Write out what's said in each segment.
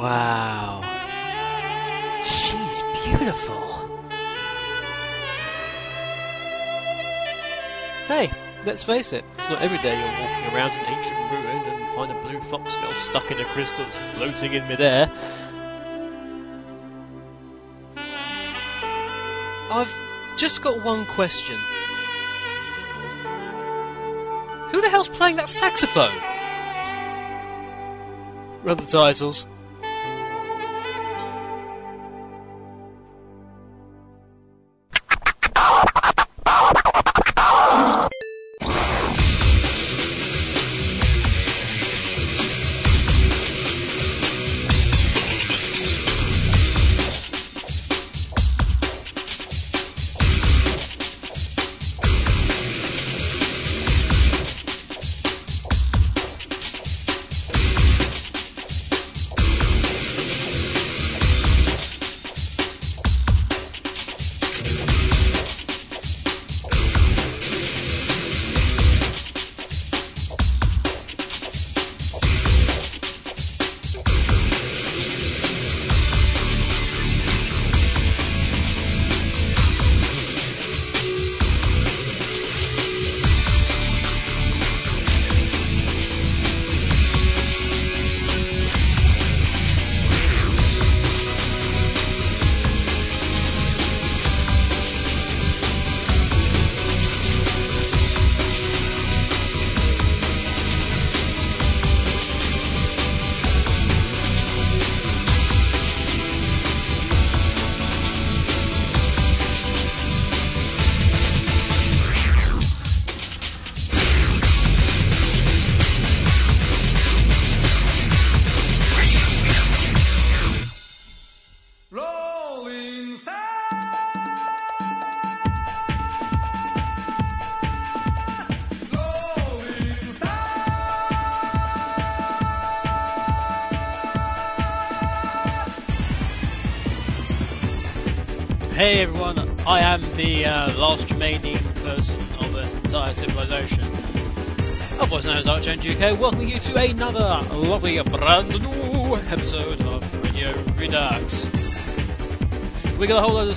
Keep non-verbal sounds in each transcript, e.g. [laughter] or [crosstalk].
Wow. She's beautiful. Hey, let's face it, it's not every day you're walking around an ancient ruin blue foxglove stuck in a crystal that's floating in midair. I've just got one question. Who the hell's playing that saxophone? Run the titles.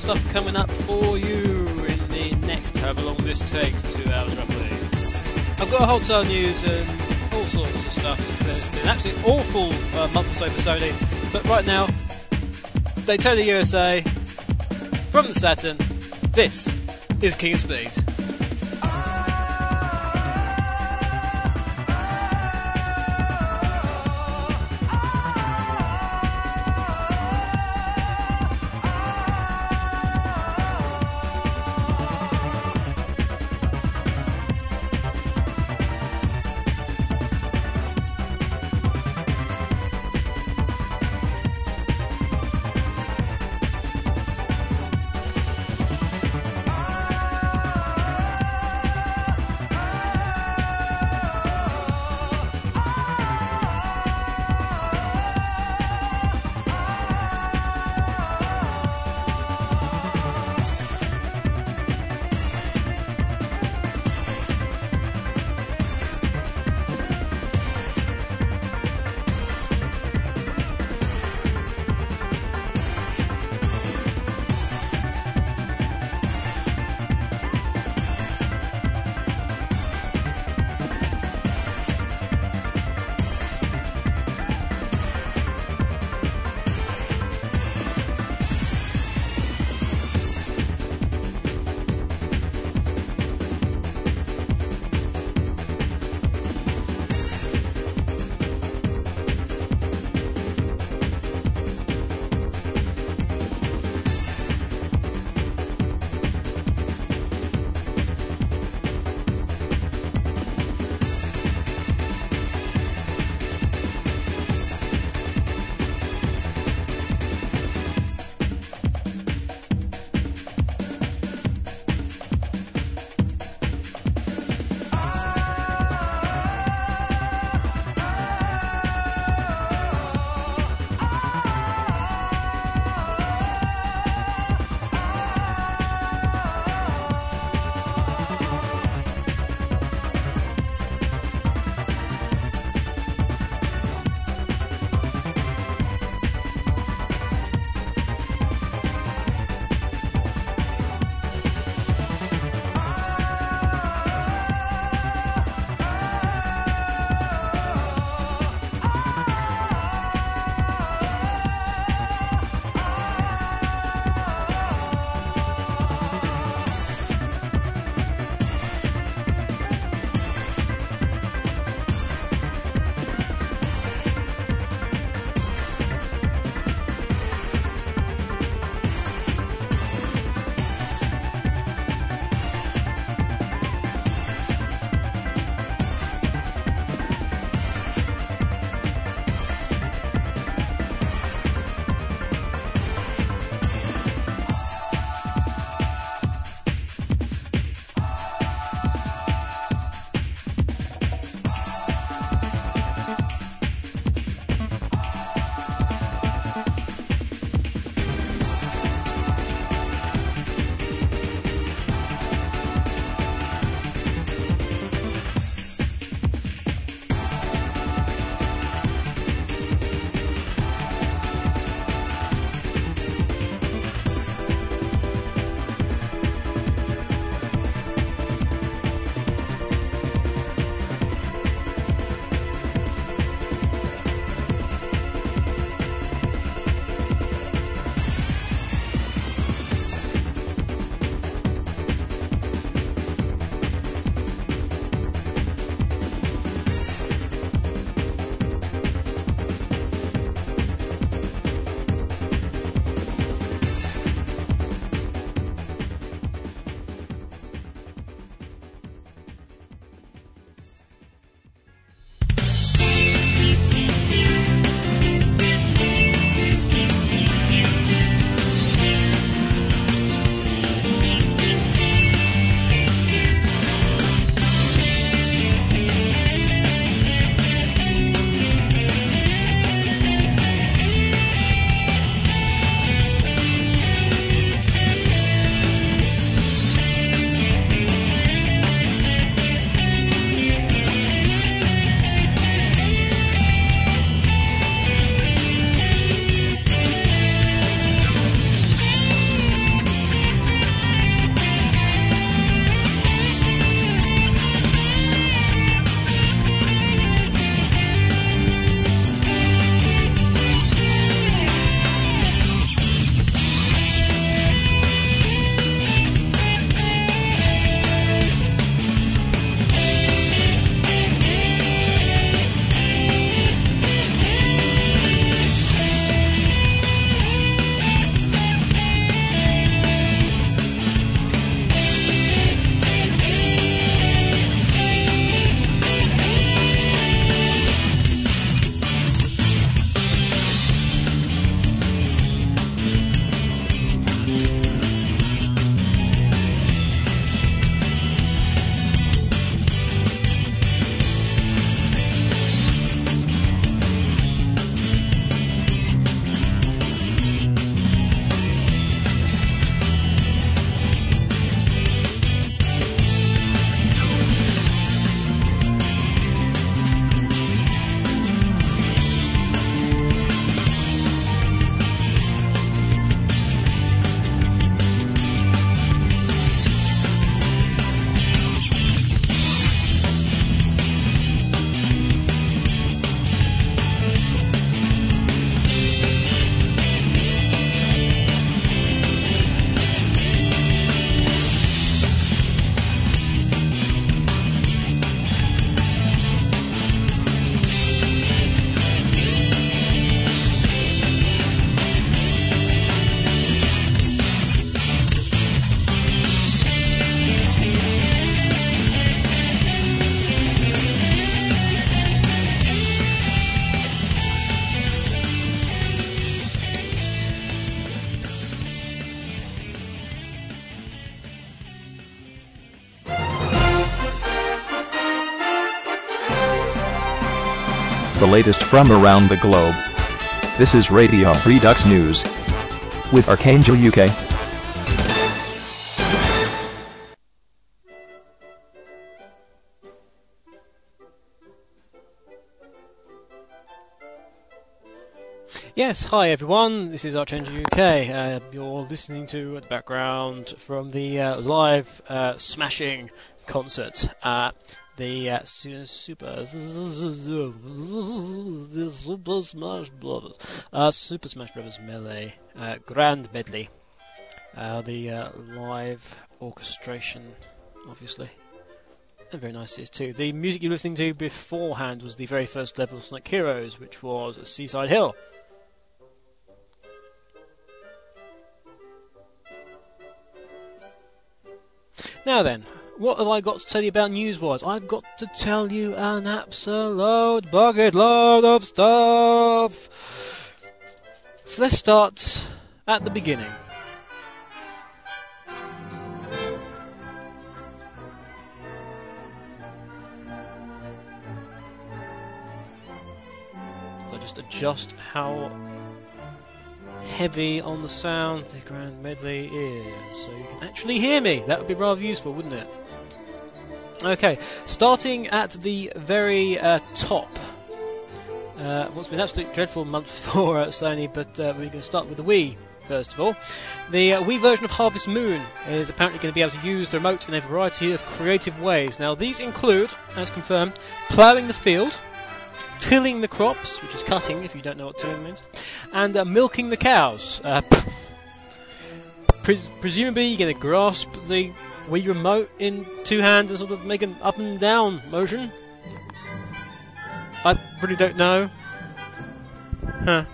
Stuff coming up for you in the next however long this takes, two hours roughly. I've got a whole ton of news and all sorts of stuff. There's been an absolutely awful uh, month or so for Sony, but right now, Daytona USA, from the Saturn, this is King of Speed. Latest from around the globe. This is Radio Redux News with Archangel UK. Yes, hi everyone, this is Archangel UK. Uh, you're listening to the background from the uh, live uh, smashing concert the uh, Super Super Smash Brothers uh, Super Smash Brothers Melee uh, Grand Medley. Uh, the uh, live orchestration, obviously. And very nice it is too. The music you're listening to beforehand was the very first level of Sonic Heroes, which was Seaside Hill. Now then, what have I got to tell you about news-wise? I've got to tell you an absolute bucket load of stuff. So let's start at the beginning. So just adjust how heavy on the sound the grand medley is, so you can actually hear me. That would be rather useful, wouldn't it? Okay, starting at the very uh, top. Uh, what's been an absolute dreadful month [laughs] for uh, Sony, but uh, we're going to start with the Wii first of all. The uh, Wii version of Harvest Moon is apparently going to be able to use the remote in a variety of creative ways. Now, these include, as confirmed, ploughing the field, tilling the crops, which is cutting if you don't know what tilling means, and uh, milking the cows. Uh, [laughs] pres- presumably, you're going to grasp the Wii remote in two hands and sort of make an up and down motion. I really don't know. Huh.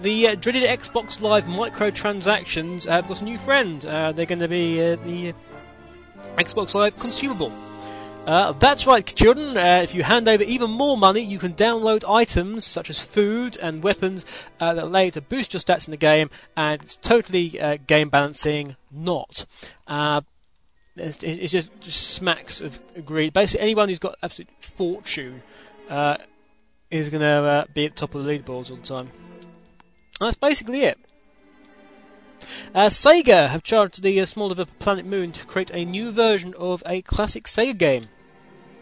The uh, dreaded Xbox Live microtransactions have got a new friend. Uh, they're going to be uh, the Xbox Live consumable. Uh, that's right, children. Uh, if you hand over even more money, you can download items such as food and weapons uh, that allow you to boost your stats in the game, and it's totally uh, game balancing. Not. Uh, it's, it's just, just smacks of greed. Basically, anyone who's got absolute fortune uh, is going to be at the top of the leaderboards all the time. And that's basically it. Uh, Sega have charged the uh, small developer Planet Moon to create a new version of a classic Sega game,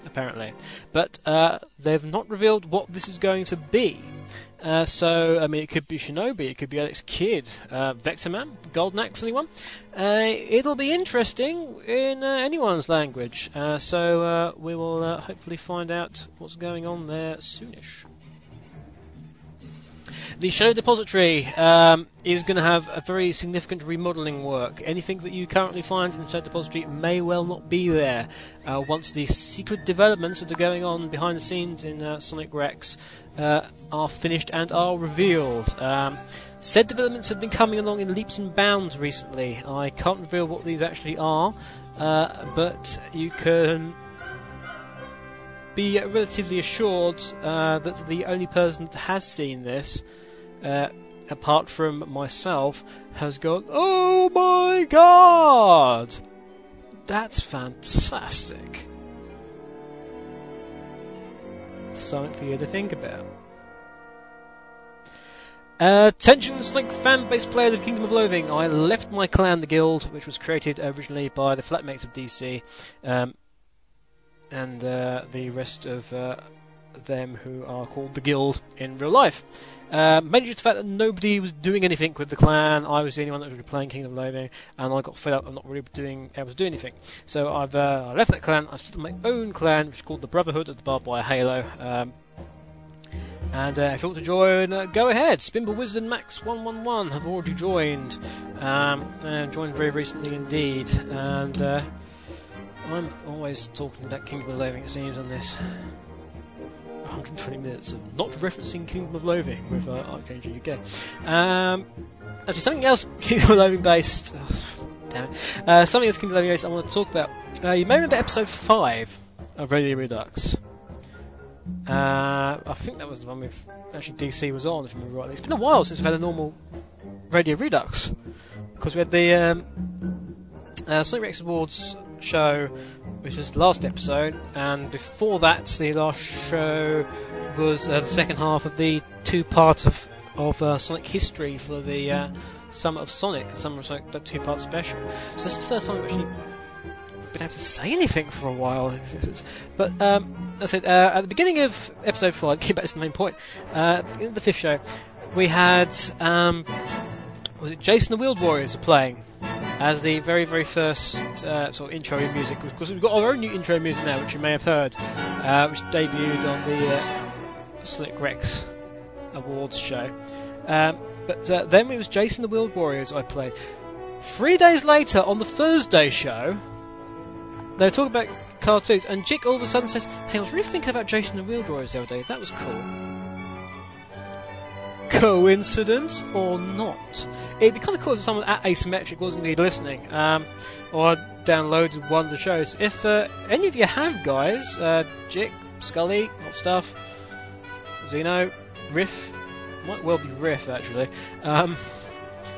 apparently. But uh, they've not revealed what this is going to be. Uh, so, I mean, it could be Shinobi, it could be Alex Kidd, uh, Vectorman, Golden Axe, anyone. Uh, it'll be interesting in anyone's language. so, we will hopefully find out what's going on there soonish. The Shadow Depository um, is going to have a very significant remodeling work. Anything that you currently find in the Shadow Depository may well not be there uh, once the secret developments that are going on behind the scenes in uh, Sonic Rex uh, are finished and are revealed. Um, said developments have been coming along in leaps and bounds recently. I can't reveal what these actually are, uh, but you can be relatively assured uh, that the only person that has seen this uh, apart from myself, has gone, Oh my god! That's fantastic. Something for you to think about. Uh, attention, Sonic fan-based players of Kingdom of Loathing. I left my clan, the Guild, which was created originally by the flatmates of DC, um, and uh, the rest of uh, them who are called the Guild in real life. Uh, mainly just the fact that nobody was doing anything with the clan. I was the only one that was really playing Kingdom Loathing, and I got fed up of not really doing able to do anything. So I've uh, I left that clan. I've started my own clan, which is called the Brotherhood of the Barbed Wire Halo. Um, and uh, if you want to join, uh, go ahead. Spinball Wizard and Max111 have already joined, um, and joined very recently indeed. And uh, I'm always talking about Kingdom of Loathing, it seems, on this. 120 minutes of not referencing Kingdom of Loathing with uh, Archangel UK. Um, actually, something else [laughs] Kingdom of Loathing based. Oh, damn it. Uh, something else Kingdom of Loathing based I want to talk about. Uh, you may remember episode 5 of Radio Redux. Uh, I think that was the one with actually DC was on, if I remember rightly. It's been a while since we've had a normal Radio Redux because we had the um, uh, Sonic Rex Awards show which is the last episode, and before that, the last show was uh, the second half of the two-part of of uh, Sonic history for the uh, Summer of Sonic, Summer of Sonic, the two-part special. So this is the first time I've actually been able to say anything for a while. But um, I said, uh, at the beginning of episode four, i get back to the main point. Uh, in the fifth show, we had um, was it Jayce and the Wheeled Warriors were playing as the very very first uh, sort of intro music. Of course, we've got our own new intro music now, which you may have heard, uh, which debuted on the uh, Sonic Rex Awards show. Um, but uh, then it was Jayce and the Wheeled Warriors I played. Three days later, on the Thursday show, they were talking about cartoons, and Jick all of a sudden says, "Hey, I was really thinking about Jayce and the Wheeled Warriors the other day. That was cool." Coincidence or not? It'd be kind of cool if someone at Asymmetric was indeed listening, um, or downloaded one of the shows. If uh, any of you have, guys, uh, Jick, Skully, Hot Stuff, Zeno, Riff, might well be Riff actually. Um,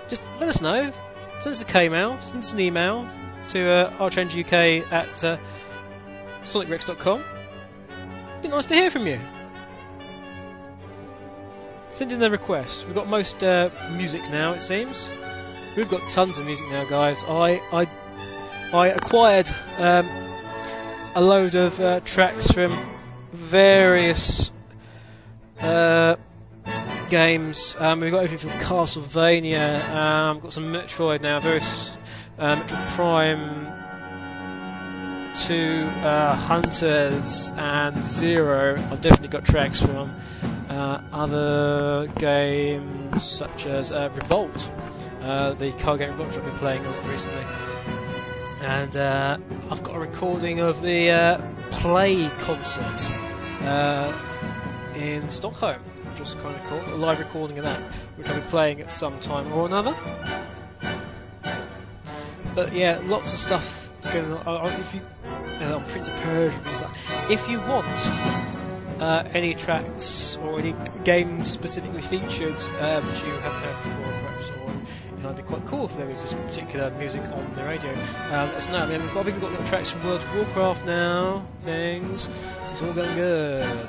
just let us know. Send us a K-mail, send us an email to uh, at uh, sonicrex.com. Be nice to hear from you. Send in a request. We've got most uh, music now, it seems. We've got tons of music now, guys. I I I acquired um, a load of uh, tracks from various uh, games. Um, we've got everything from Castlevania. Um, I've got some Metroid now. Various uh, Metroid Prime to uh, Hunters and Zero. I've definitely got tracks from uh, other games such as uh, Revolt, uh, the card game Revolt I've been playing a lot recently. And uh, I've got a recording of the uh, Play concert uh, in Stockholm, which was kind of cool. A live recording of that, which I'll be playing at some time or another. But yeah, lots of stuff going on. If you, on Prince of Persia, if you want uh, any tracks or any games specifically featured uh, which you haven't heard before, perhaps, or it'd be quite cool if there was this particular music on the radio. Um, let us know. I mean, we've got, got little tracks from World of Warcraft now, things. So it's all going good.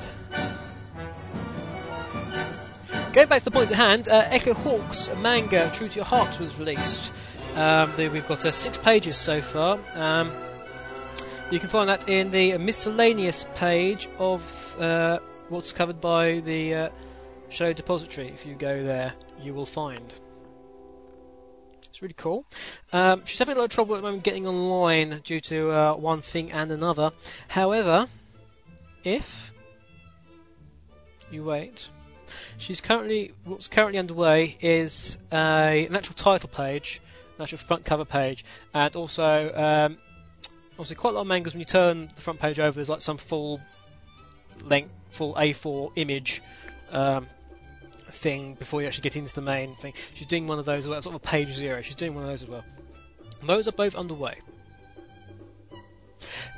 Going back to the point at hand, uh, Echo Hawk's manga True to Your Heart was released. Um, we've got uh, six pages so far. Um, you can find that in the miscellaneous page of uh, what's covered by the uh, Shadow Depository. If you go there, you will find. It's really cool. Um, she's having a lot of trouble at the moment getting online due to uh, one thing and another. However, if you wait, she's currently what's currently underway is a, an actual title page, an actual front cover page, and also um, obviously quite a lot of mangas when you turn the front page over, there's like some full length, full A4 image um, thing before you actually get into the main thing. She's doing one of those as well, sort of page zero. She's doing one of those as well. Those are both underway.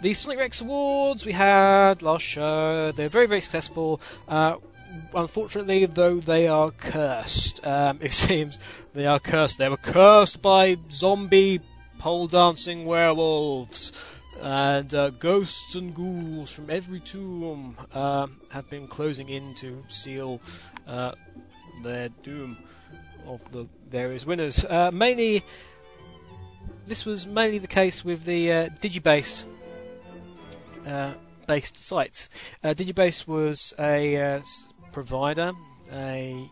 The Sonic Rex Awards we had last show, they're very, very successful. Uh, unfortunately, though, they are cursed. Um, [laughs] it seems they are cursed. They were cursed by zombie pole dancing werewolves. And uh, ghosts and ghouls from every tomb uh, have been closing in to seal uh, their doom of the various winners. Uh, mainly, this was mainly the case with the uh, Digibase uh, based sites. Digibase was a provider, a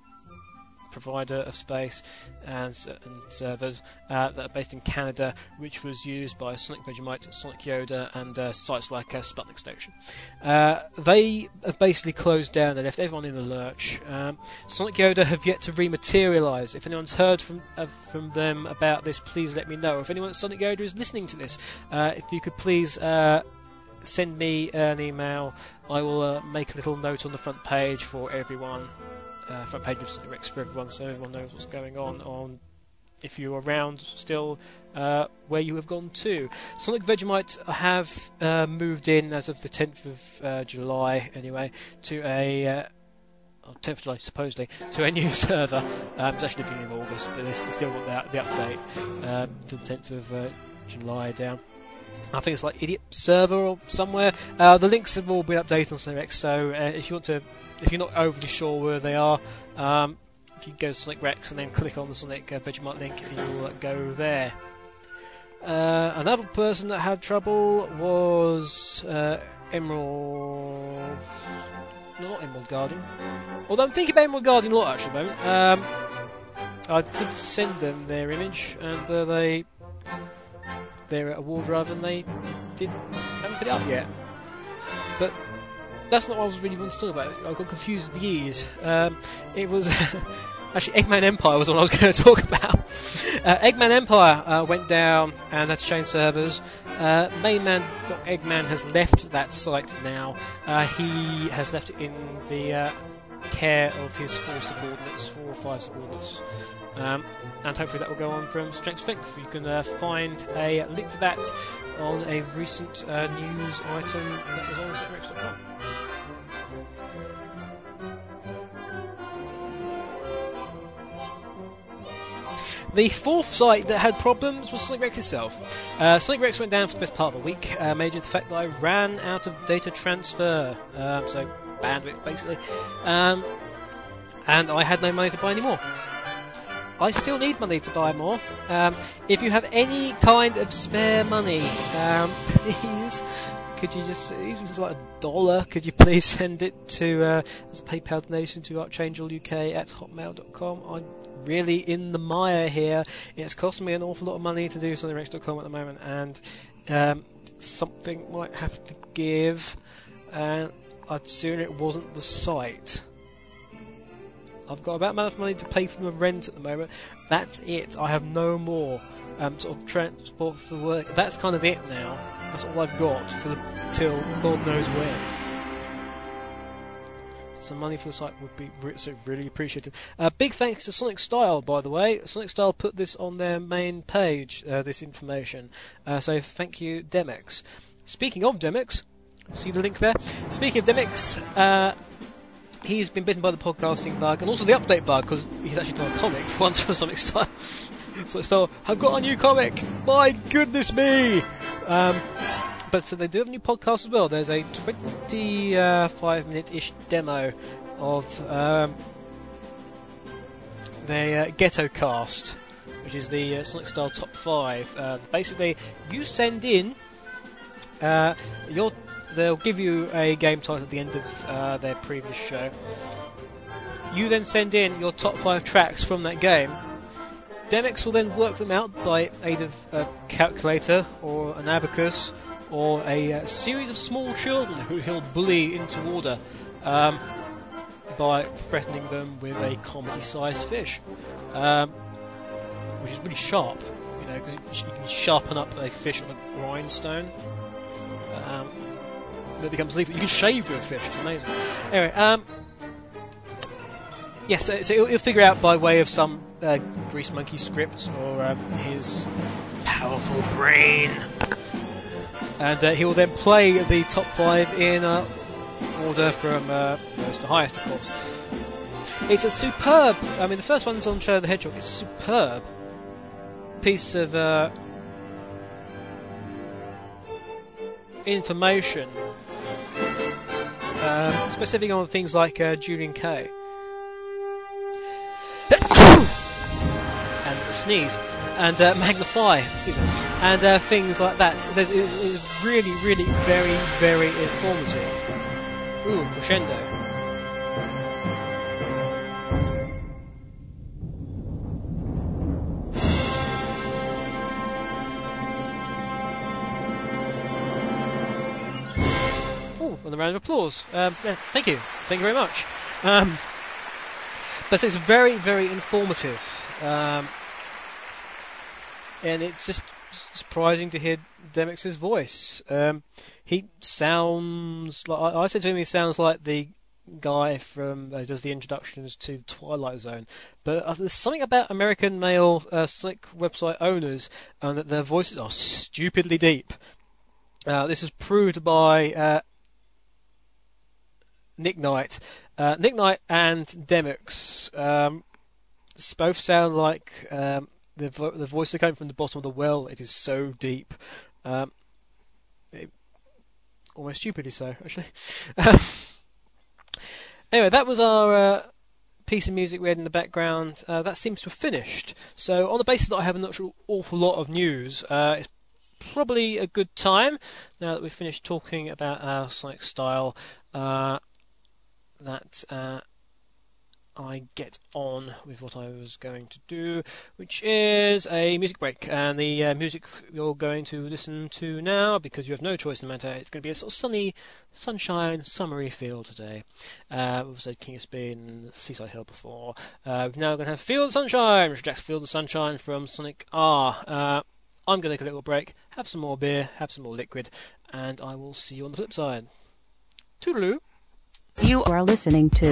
provider of space and, and servers uh, that are based in Canada, which was used by Sonic Vegemite, Sonic Yoda, and uh, sites like uh, Sputnik Station. Uh, they have basically closed down. They left everyone in the lurch. Um, Sonic Yoda have yet to rematerialise. If anyone's heard from uh, from them about this, please let me know. If anyone at Sonic Yoda is listening to this, uh, if you could please send me an email. I will uh, make a little note on the front page for everyone, uh, front page of Rex for everyone, so everyone knows what's going on. On if you're around still, uh, where you have gone to. Sonic Vegemite have uh, moved in as of the 10th of uh, July, anyway, to a. Uh, oh, 10th of July, supposedly, to a new [laughs] server. Um, it's actually beginning of August, but they still got the, the update um, to the 10th of uh, July down. I think it's like Idiot Server or somewhere. Uh, the links have all been updated on Sonic so uh, if you want to, if you're not overly sure where they are, um, if you go to Sonic Rex and then click on the Sonic uh, Vegemite link, you'll go there. Uh, another person that had trouble was uh, Emerald. No, not Emerald Guardian. Although I'm thinking about Emerald Guardian a lot actually, at the moment. Um, I did send them their image, and uh, they they're at award rather and they did haven't put it up yet. But that's not what I was really wanting to talk about. I got confused with the years. Um, it was [laughs] actually Eggman Empire was what I was [laughs] going to talk about. Uh, Eggman Empire uh, went down and had to change servers. Uh, Mainman.eggman has left that site now. Uh, he has left it in the uh, care of his four subordinates, four or five subordinates. Um, and hopefully that will go on from strength to strength. You can uh, find a link to that on a recent uh, news item that was on SonicRex.com. The fourth site that had problems was Sonic Rex itself. Uh, Sonic Rex went down for the best part of a week, uh, major the fact that I ran out of data transfer, um, so bandwidth basically, um, and I had no money to buy any more. I still need money to buy more. Um, if you have any kind of spare money, um, [laughs] please, could you just, even like a dollar, could you please send it to uh, as a PayPal donation to ArchangelUK at hotmail.com? I'm really in the mire here. It's costing me an awful lot of money to do sonicrex.com at the moment, and um, something might have to give. And I'd sooner it wasn't the site. I've got about enough money to pay for the rent at the moment. That's it. I have no more um, sort of transport for work. That's kind of it now. That's all I've got for the, till God knows when. Some money for the site would be re- so really appreciated. Uh, big thanks to Sonic Style, by the way. Sonic Style put this on their main page, uh, this information. Uh, so thank you, Demix. Speaking of Demix, see the link there? Speaking of Demix, uh, he's been bitten by the podcasting bug and also the update bug because he's actually done a comic for [laughs] once for Sonic Style. [laughs] Sonic Style, I've got a new comic. My goodness me! Um, but so they do have a new podcast as well. There's a 25 minute ish demo of um, their uh, Ghetto Cast, which is the uh, Sonic Style top five. Uh, basically, you send in uh, your they'll give you a game title at the end of uh, their previous show. You then send in your top five tracks from that game. Demix will then work them out by aid of a calculator or an abacus or a uh, series of small children who he'll bully into order um, by threatening them with a comedy-sized fish, um, which is really sharp, you know, because you can sharpen up a fish on a grindstone. Um, that becomes lethal. You can shave your fish. It's amazing. Anyway, um, yes, yeah, so, he'll, figure out by way of some uh, Greasemonkey script or um, his powerful brain, and uh, he will then play the top five in uh, order from uh, lowest to highest, of course. It's a superb. I mean, the first one's on Shadow the Hedgehog. It's a superb piece of uh, information um, specific on things like uh, Julian K. [coughs] and sneeze and uh, magnify, excuse me, and uh, things like that. So there's, it's really, really very, very informative. Ooh, crescendo. Round of applause. Um, yeah, thank you. Thank you very much. Um, but it's very, very informative. Um, and it's just surprising to hear Demix's voice. Um, he sounds like, I said to him, he sounds like the guy from uh, does the introductions to the Twilight Zone. But uh, there's something about American male uh, Slick website owners uh, that their voices are stupidly deep. Uh, this is proved by uh, Nick Knight. Uh, Nick Knight and Demix um, both sound like um, the vo- the voice that came from the bottom of the well. It is so deep. Um, It, almost stupidly so, actually. [laughs] anyway, that was our uh, piece of music we had in the background. Uh, that seems to have finished. So, on the basis that I have an awful lot of news, uh, it's probably a good time now that we've finished talking about our Sonic style. Uh, that uh, I get on with what I was going to do, which is a music break. And the uh, music you're going to listen to now, because you have no choice in the matter, it's going to be a sort of sunny, sunshine, summery feel today. Uh, we've said King of Speed Seaside Hill before. Uh, we're now going to have Feel the Sunshine, Richard Jacques's Feel the Sunshine from Sonic R. Uh, I'm going to take a little break, have some more beer, have some more liquid, and I will see you on the flip side. Toodaloo! You are listening to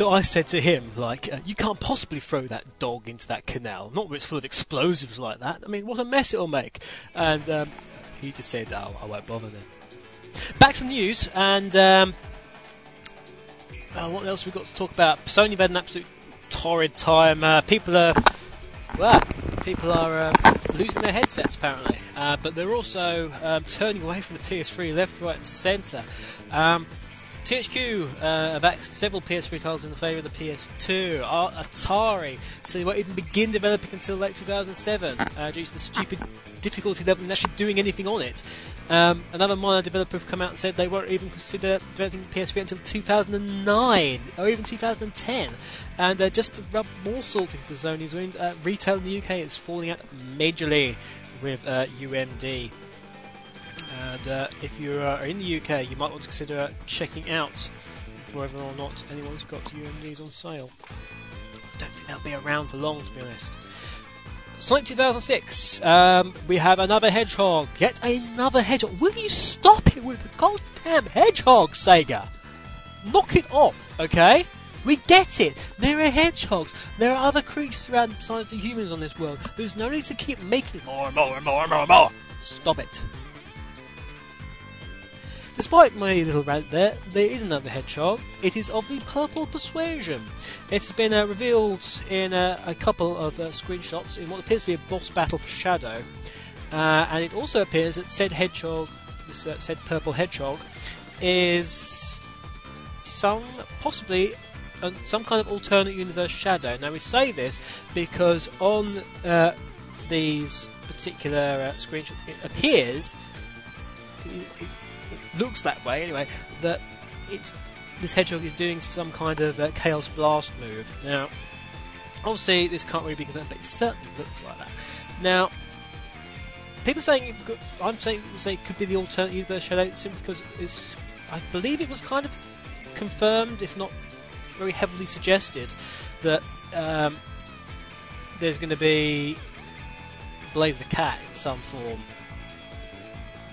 So I said to him, like, uh, you can't possibly throw that dog into that canal, not when it's full of explosives like that. I mean, what a mess it'll make. And um, he just said, oh, I won't bother then. Back to the news, and um, uh, what else we got to talk about? Sony have had an absolute torrid time. Uh, people are, well, people are uh, losing their headsets apparently, uh, but they're also um, turning away from the PS3 left, right, and centre. Um, THQ uh, have axed several PS3 titles in the favour of the PS2. Uh, Atari so they won't even begin developing until late 2007 uh, due to the stupid difficulty level in actually doing anything on it. Um, another minor developer have come out and said they won't even consider developing PS3 until 2009 or even 2010. And uh, just to rub more salt into Sony's wounds, uh, retail in the UK is falling out majorly with uh, UMD. And uh, if you are in the UK, you might want to consider checking out whether or not anyone's got UMDs on sale. I don't think they'll be around for long, to be honest. Sonic 2006. Um, we have another hedgehog. Yet another hedgehog. Will you stop it with the goddamn hedgehog, Sega? Knock it off, okay? We get it. There are hedgehogs. There are other creatures around besides the humans on this world. There's no need to keep making more and more and more and more and more. Stop it. Despite my little rant there, there is another hedgehog. It is of the purple persuasion. It's been uh, revealed in uh, a couple of uh, screenshots in what appears to be a boss battle for Shadow, uh, and it also appears that said hedgehog, this uh, said purple hedgehog, is some possibly some kind of alternate universe Shadow. Now we say this because on uh, these particular uh, screenshots, it appears. It, it looks that way anyway. That it's this hedgehog is doing some kind of uh, chaos blast move. Now, obviously this can't really be confirmed, but it certainly looks like that. Now, people saying I'm saying say it could be the alternate universe shadow simply because it's I believe it was kind of confirmed, if not very heavily suggested, that um, there's going to be Blaze the Cat in some form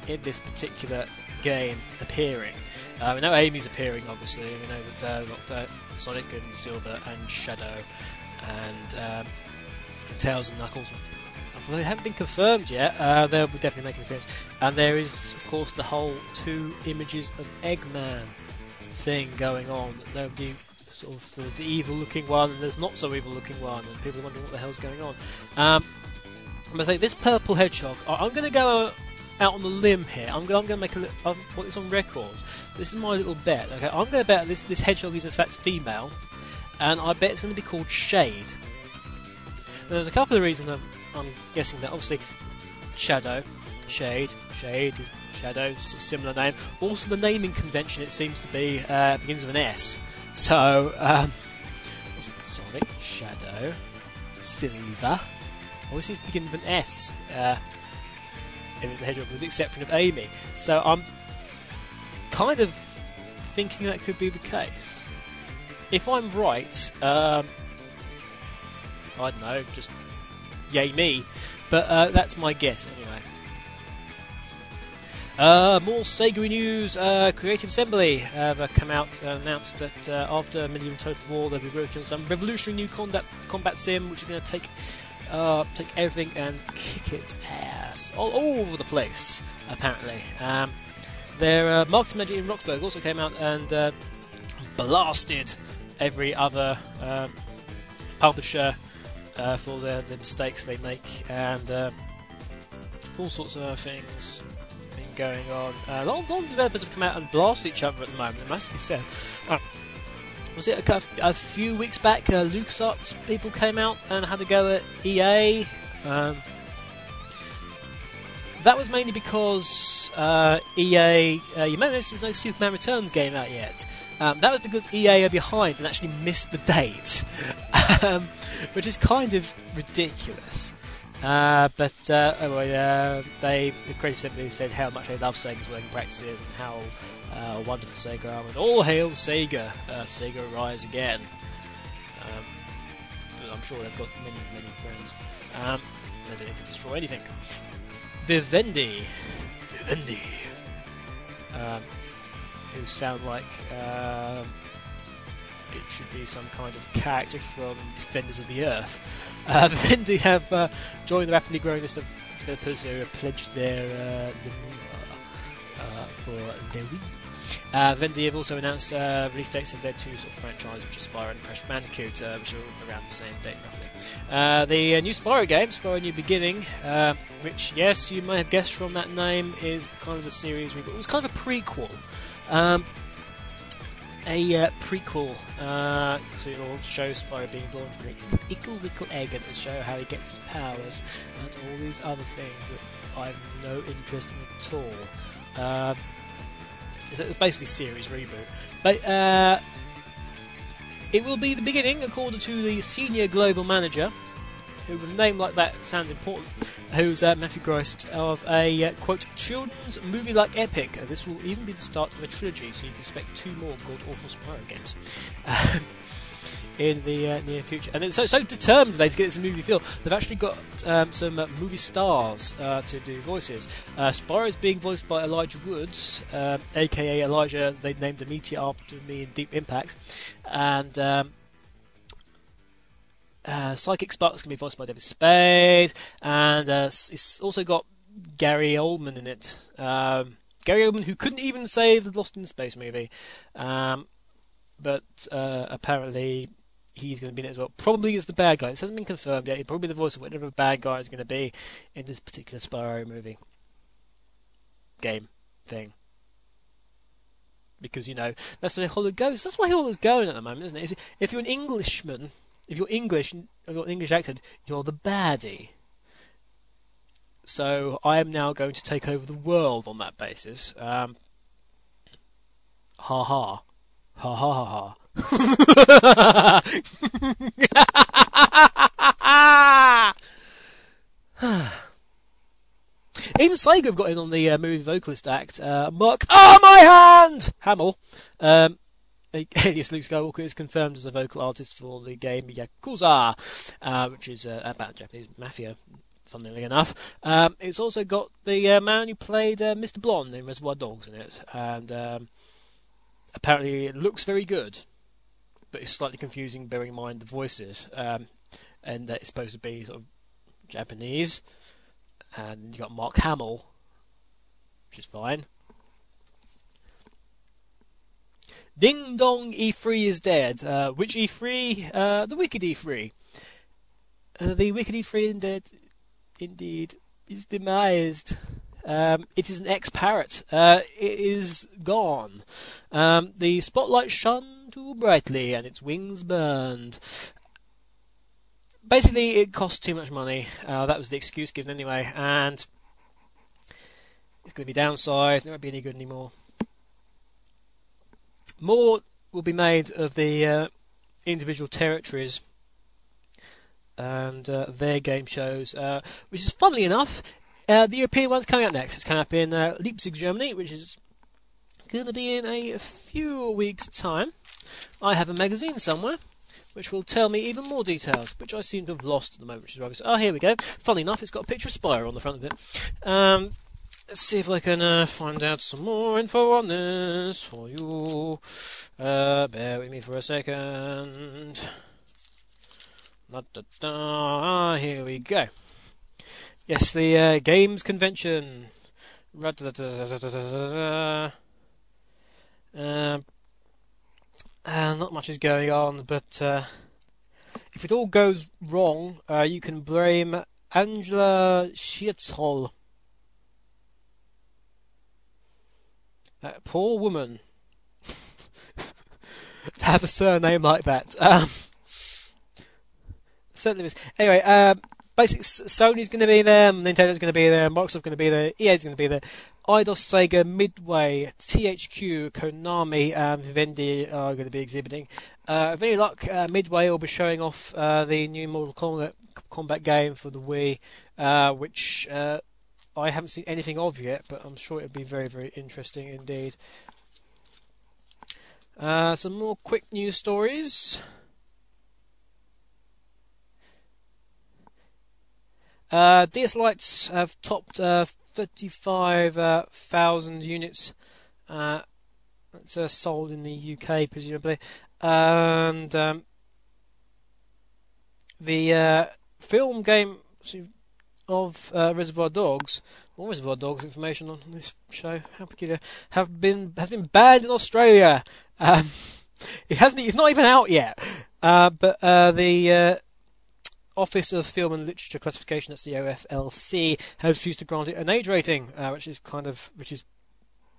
in this particular game appearing. Uh, we know Amy's appearing, obviously. We know that uh, we've got uh, Sonic and Silver and Shadow and um, Tails and Knuckles. Although they haven't been confirmed yet, uh, they'll be definitely making an appearance. And there is, of course, the whole two images of Eggman thing going on. That nobody sort of the, the evil-looking one and there's not so evil-looking one, and people wondering what the hell's going on. Um, I'm gonna say this purple hedgehog. I'm gonna go out on the limb here. I'm, I'm going to make a li- um, put this on record. This is my little bet. Okay, I'm going to bet this this hedgehog is in fact female, and I bet it's going to be called Shade. Now, there's a couple of reasons I'm, I'm guessing that. Obviously, Shadow, Shade, Shade, Shadow, similar name. Also, the naming convention it seems to be uh, begins with an S. So, um? Sonic, Shadow, Silver. Always seems to begin with an S. Uh, if it's a hedgehog, with the exception of Amy. So I'm kind of thinking that could be the case. If I'm right, um, I don't know, just yay me. But uh, that's my guess anyway. Uh, more Sega news. Uh, Creative Assembly have uh, come out and announced that uh, after Medieval Total War, they'll be working on some revolutionary new combat, combat sim, which is going to take uh, take everything and kick it ass all over the place. Apparently, um, their uh, marketing manager in Roxburgh also came out and uh, blasted every other uh, publisher uh, for their the mistakes they make and uh, all sorts of things been going on. Uh, a lot, of- lot of developers have come out and blasted each other at the moment. It must be said. Was it a, a few weeks back? Uh, LucasArts people came out and had a go at EA. Um, that was mainly because uh, EA. Uh, you may notice there's no Superman Returns game out yet. Um, that was because EA are behind and actually missed the date, [laughs] um, which is kind of ridiculous. Uh, but uh, anyway, uh, they the creative assembly said how much they love Sega's working practices and how uh, wonderful Sega are, and all hail Sega, uh, Sega rise again. Um, but I'm sure they've got many, many friends. Um, they don't need to destroy anything. Vivendi, Vivendi, um, who sound like um, it should be some kind of character from Defenders of the Earth. Uh, [laughs] Vivendi have uh, joined the rapidly growing list of developers who have pledged their uh, uh, for their Wii. Uh, Vivendi have also announced uh, release dates of their two sort of franchises, which are Spyro and Crash Bandicoot, uh, which are around the same date roughly. The new Spyro game, Spyro New Beginning, which yes, you may have guessed from that name, is kind of a series reboot. It was kind of a prequel. Um, a uh, prequel because it will show Spyro being born from an ickle wickle egg and it'll show how he gets his powers and all these other things that I have no interest in at all. It's it's basically series reboot, but uh, it will be the beginning, according to the senior global manager, who with a name like that sounds important, who's uh, Matthew Groist, of a uh, quote children's movie-like epic. Uh, this will even be the start of a trilogy, so you can expect two more god awful Spyro games. Um, [laughs] in the uh, near future, and it's so so determined they to get this movie feel. They've actually got um, some uh, movie stars uh, to do voices. Uh, Spyro is being voiced by Elijah Woods, aka Elijah. They named the meteor after me in Deep Impact, and um, uh, Psychic Spark's can be voiced by David Spade, and uh, it's also got Gary Oldman in it. Um, Gary Oldman, who couldn't even save the Lost in Space movie, um, but uh, apparently he's going to be in it as well. Probably as the bad guy. This hasn't been confirmed yet. He'll probably be the voice of whatever bad guy is going to be in this particular Spyro movie game thing. Because you know that's the way Hollywood goes. That's why Hollywood's going at the moment, isn't it? If you're an Englishman if you're English, you've got an English accent, you're the baddie. So I am now going to take over the world on that basis. Um, ha ha. Ha ha ha ha. [laughs] Even Sega have got in on the uh, movie vocalist act. Uh, Mark, oh my hand! Hamill. Um, [laughs] alias Luke Skywalker is confirmed as a vocal artist for the game Yakuza, uh, which is uh, about Japanese mafia. Funnily enough, um, it's also got the uh, man who played uh, Mr. Blonde in Reservoir Dogs in it, and um, apparently it looks very good, but it's slightly confusing bearing in mind the voices, um, and that it's supposed to be sort of Japanese, and you got Mark Hamill, which is fine. Ding dong, E3 is dead. Uh, which E3? Uh, the Wicked E3. Uh, the Wicked E3 indeed, indeed is demised. Um, it is an ex-parrot. Uh, it is gone. Um, the spotlight shone too brightly and its wings burned. Basically, it cost too much money. Uh, that was the excuse given anyway, and it's going to be downsized. It won't be any good anymore. More will be made of the uh, individual territories and uh, their game shows, uh, which is funnily enough, uh, the European one's coming up next. It's coming up in uh, Leipzig, Germany, which is going to be in a few weeks' time. I have a magazine somewhere which will tell me even more details, which I seem to have lost at the moment, which is rubbish. Oh, here we go. Funnily enough, it's got a picture of Spyro on the front of it. Um, let's see if I can uh, find out some more info on this for you. Uh, bear with me for a second. Da, da, da. Here we go. Yes, the uh, games convention. Uh, not much is going on, but uh, if it all goes wrong, uh, you can blame Angela Schietzoll. That poor woman. [laughs] to have a surname like that. Um, certainly is. Anyway, uh, basically, Sony's going to be there, Nintendo's going to be there, Microsoft's going to be there, EA's going to be there, Eidos, Sega, Midway, THQ, Konami, and Vivendi are going to be exhibiting. Uh, with any luck, uh, Midway will be showing off uh, the new Mortal Kombat game for the Wii, uh, which uh, I haven't seen anything of yet, but I'm sure it'll be very, very interesting indeed. Uh, some more quick news stories. Uh, DS Lights have topped uh, 35,000 units. Uh, that's uh, sold in the UK, presumably. and um, the uh, film game of uh, Reservoir Dogs, or Reservoir Dogs information on this show, how peculiar, have been has been banned in Australia. Um, [laughs] it hasn't. It's not even out yet. Uh, but uh, the uh, Office of Film and Literature Classification, that's the OFLC, has refused to grant it an age rating, uh, which is kind of which is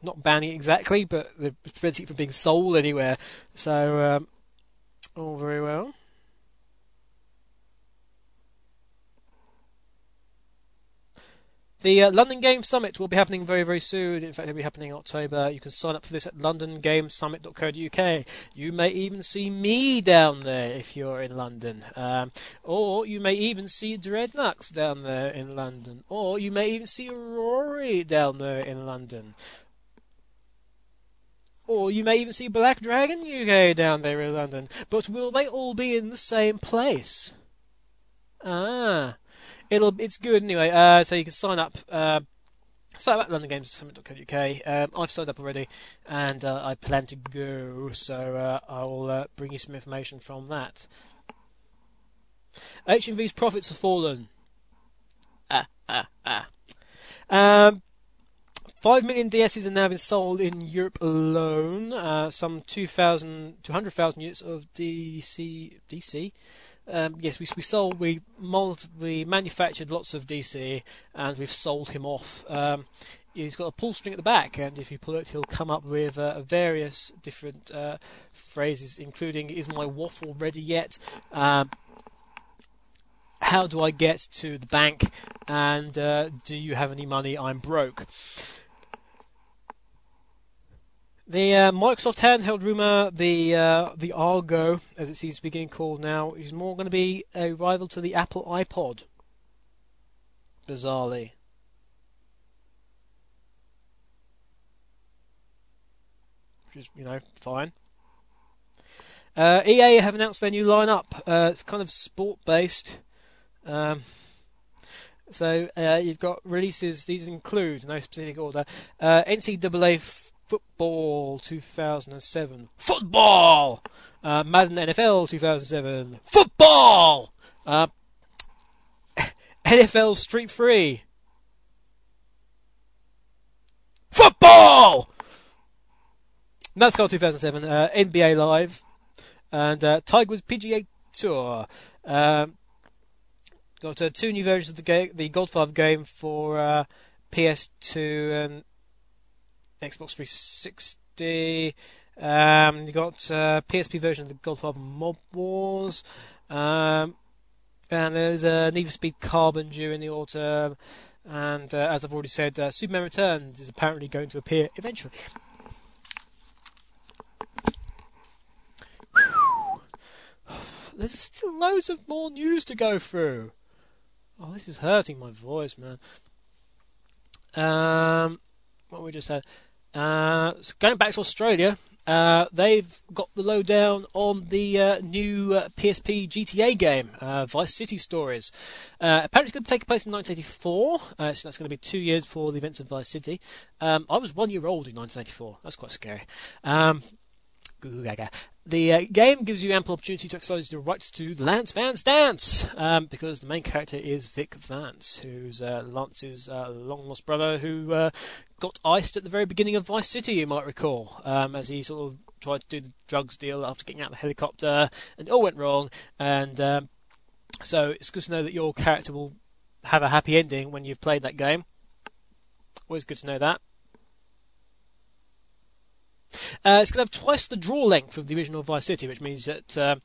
not banning it exactly, but they're preventing it from being sold anywhere. So um, all very well. The uh, London Game Summit will be happening very, very soon. In fact, it'll be happening in October. You can sign up for this at londongamesummit.co.uk. You may even see me down there if you're in London. Um, or you may even see Dreadnoughts down there in London. Or you may even see Rory down there in London. Or you may even see Black Dragon UK down there in London. But will they all be in the same place? Ah it'll it's good anyway. Uh, so you can sign up. Uh, sign up at londongames.summit.co.uk. Um, I've signed up already, and uh, I plan to go. So uh, I'll uh, bring you some information from that. HMV's profits have fallen. Ah ah ah. Um, 5 million DSs have now been sold in Europe alone. Uh, some 2,000, 200,000 units of DC, DC um, yes, we, we sold, we mold, we manufactured lots of DC, and we've sold him off. Um, he's got a pull string at the back, and if you pull it, he'll come up with uh, various different uh, phrases, including "Is my waffle ready yet?" Um, how do I get to the bank? And uh, do you have any money? I'm broke. The uh, Microsoft handheld rumor, the uh, the Argo, as it seems to be getting called now, is more going to be a rival to the Apple iPod. Bizarrely. Which is, you know, fine. Uh, EA have announced their new lineup. Uh, it's kind of sport based. Um, so uh, you've got releases. These include no specific order. Uh, NCAA Football 2007. Football! Uh, Madden NFL 2007. Football! Uh, [laughs] NFL Street Free. Football! NASCAR 2007. Uh, NBA Live. And uh, Tiger Woods PGA Tour. Um, got uh, two new versions of the game, the Godfather game for uh, PS2 and Xbox 360. Um, you got uh, PSP version of the Godfather Mob Wars. Um, and there's a Need for Speed Carbon due in the autumn. And uh, as I've already said, uh, Superman Returns is apparently going to appear eventually. [sighs] There's still loads of more news to go through. Oh, this is hurting my voice, man. Um, what we just had. Uh, going back to Australia, uh, they've got the lowdown on the uh, new uh, PSP GTA game, uh, Vice City Stories. Uh, apparently, it's going to take place in 1984, so that's going to be two years before the events of Vice City. Um, I was one year old in 1984. That's quite scary. Um. The uh, game gives you ample opportunity to exercise your rights to Lance Vance Dance, um, because the main character is Vic Vance, who's uh, Lance's uh, long lost brother, who uh, got iced at the very beginning of Vice City, you might recall, um, as he sort of tried to do the drugs deal after getting out of the helicopter, and it all went wrong. And um, so it's good to know that your character will have a happy ending when you've played that game. Always good to know that. Uh, it's going to have twice the draw length of the original Vice City, which means that uh,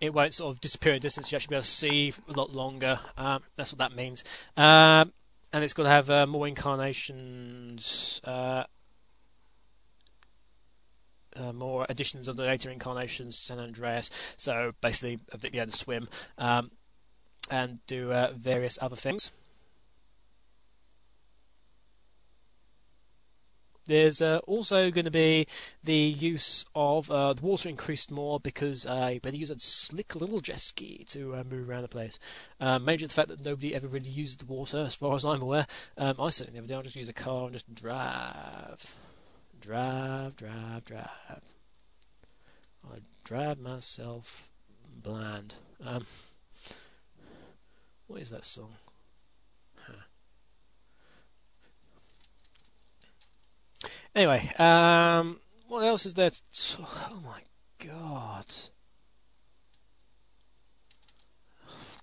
it won't sort of disappear in distance. You actually be able to see a lot longer. Um, that's what that means. Um, and it's going to have uh, more incarnations, uh, uh, more editions of the later incarnations, San Andreas. So basically, be able to swim um, and do uh, various other things. There's uh, also going to be the use of uh, the water increased more because uh, you better use a slick little jet ski to uh, move around the place. Um, major the fact that nobody ever really uses the water, as far as I'm aware. Um, I certainly never do. I just use a car and just drive, drive, drive, drive. I drive myself blind. Um, what is that song? Anyway, um, what else is there talk? Oh my god.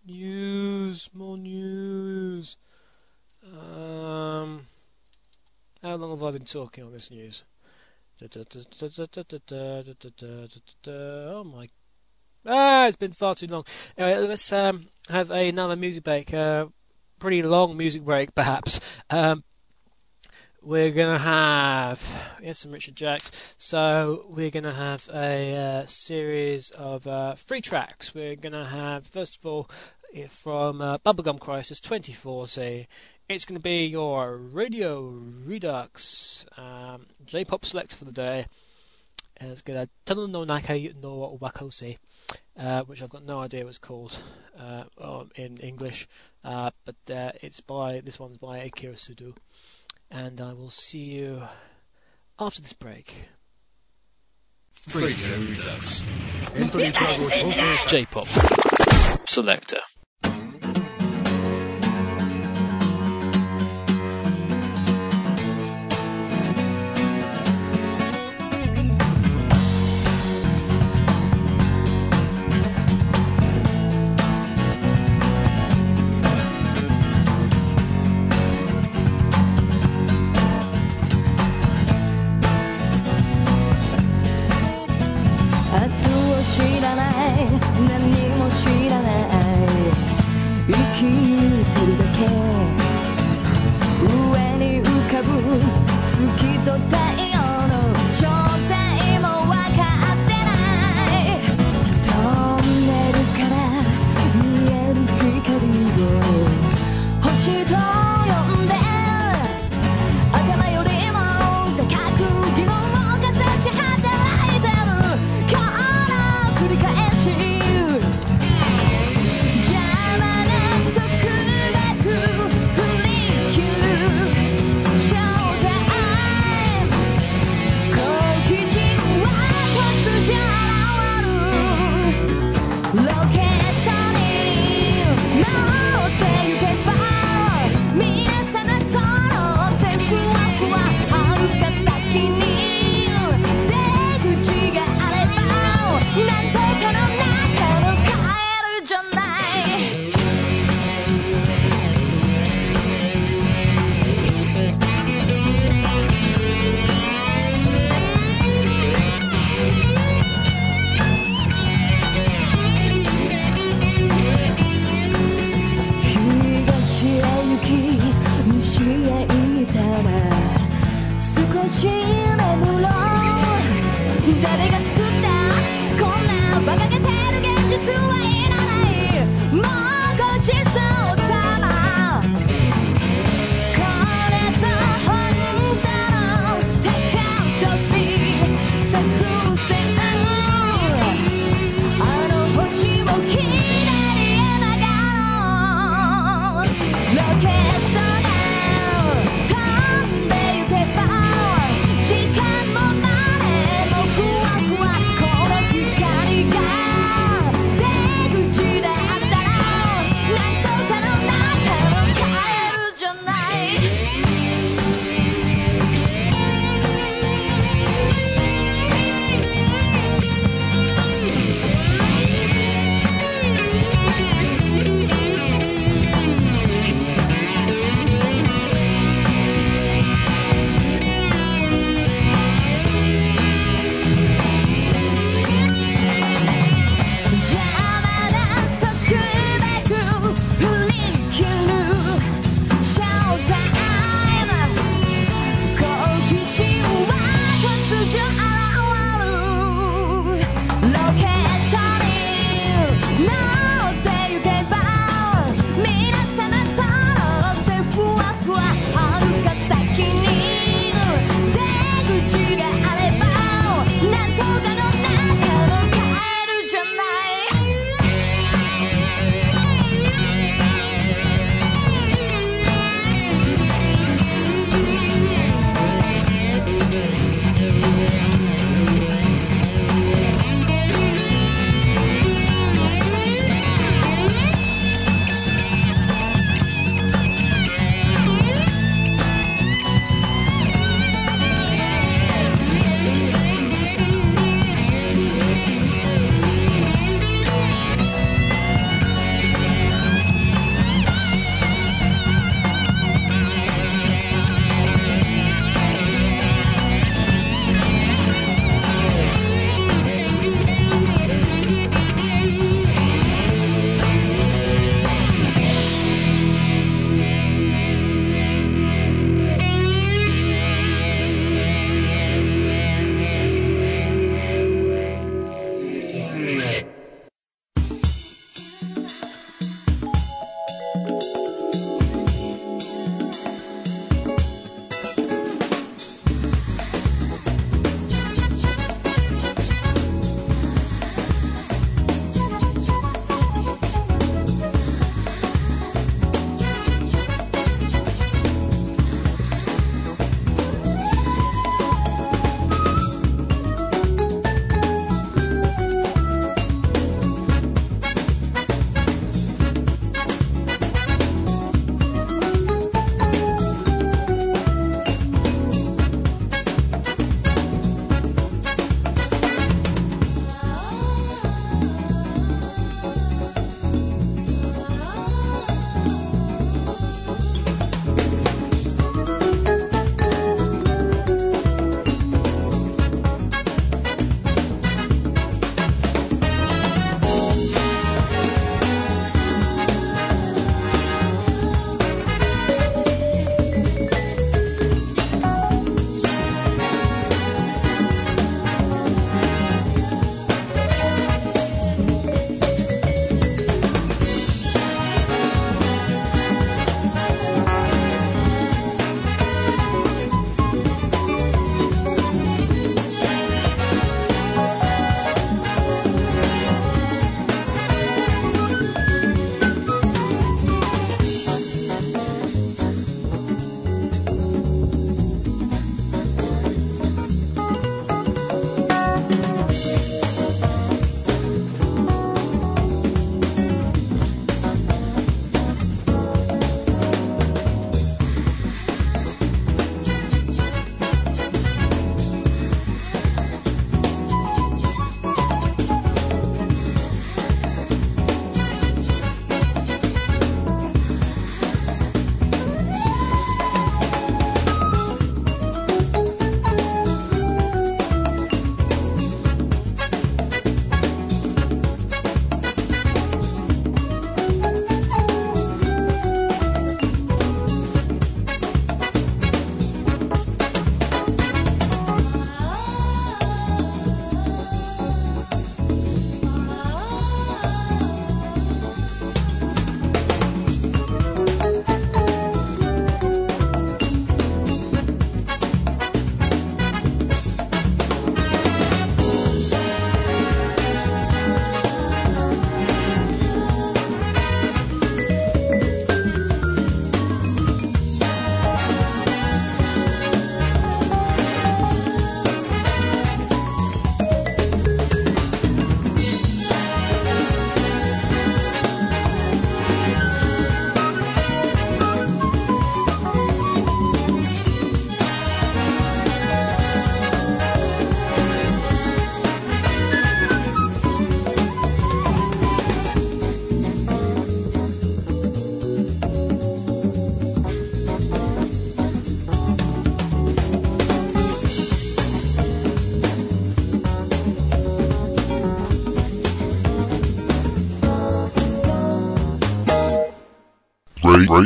News, more news. Um, how long have I been talking on this news? Oh my. Ah, it's been far too long. Anyway, let's um, have another music break. Uh, pretty long music break, perhaps. Um, we're gonna have yes, some Richard Jacques. So we're gonna have a uh, series of uh, free tracks. We're gonna have first of all eh, from uh, Bubblegum Crisis 2040. It's gonna be your Radio Redux um, J-pop select for the day. And it's gonna Tunnel no Naka no Wakose, uh, which I've got no idea what it's called uh, in English, uh, but uh, it's by this one's by Akira Sudo and I will see you after this break. Radio Redux. J-pop selector.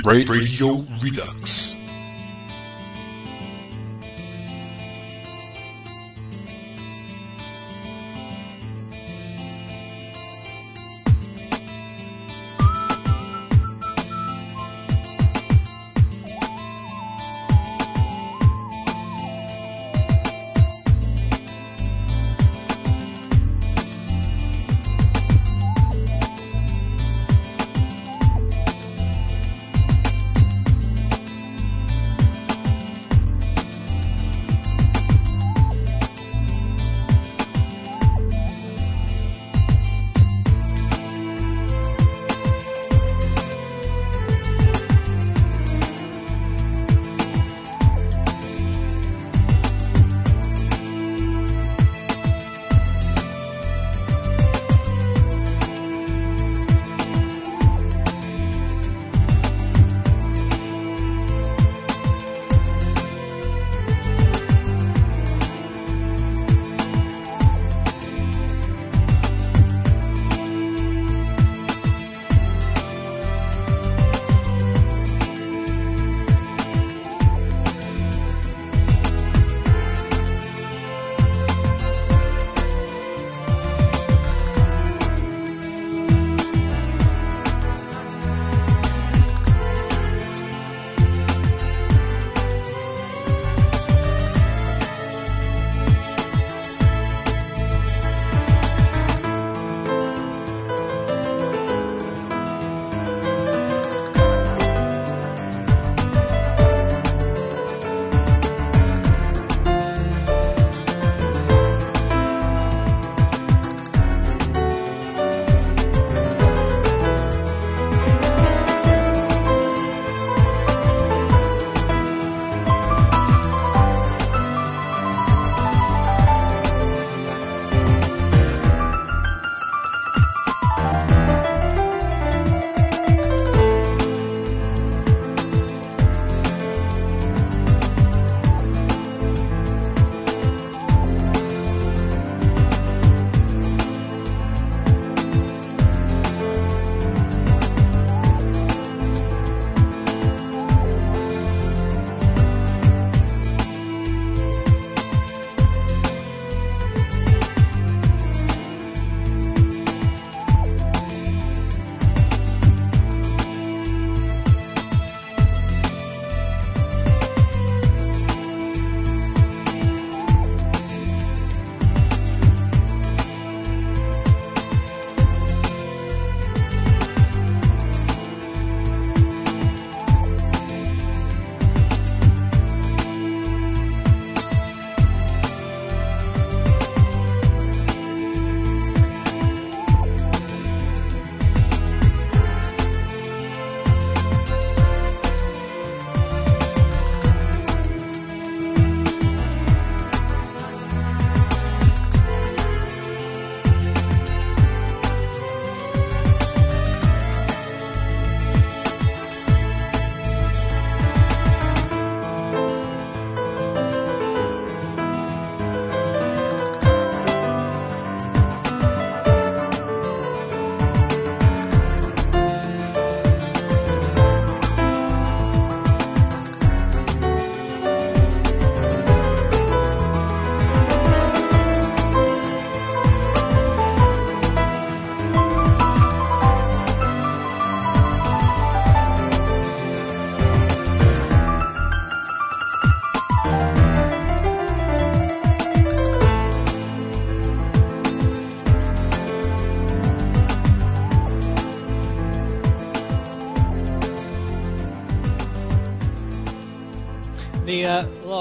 Radio Redux.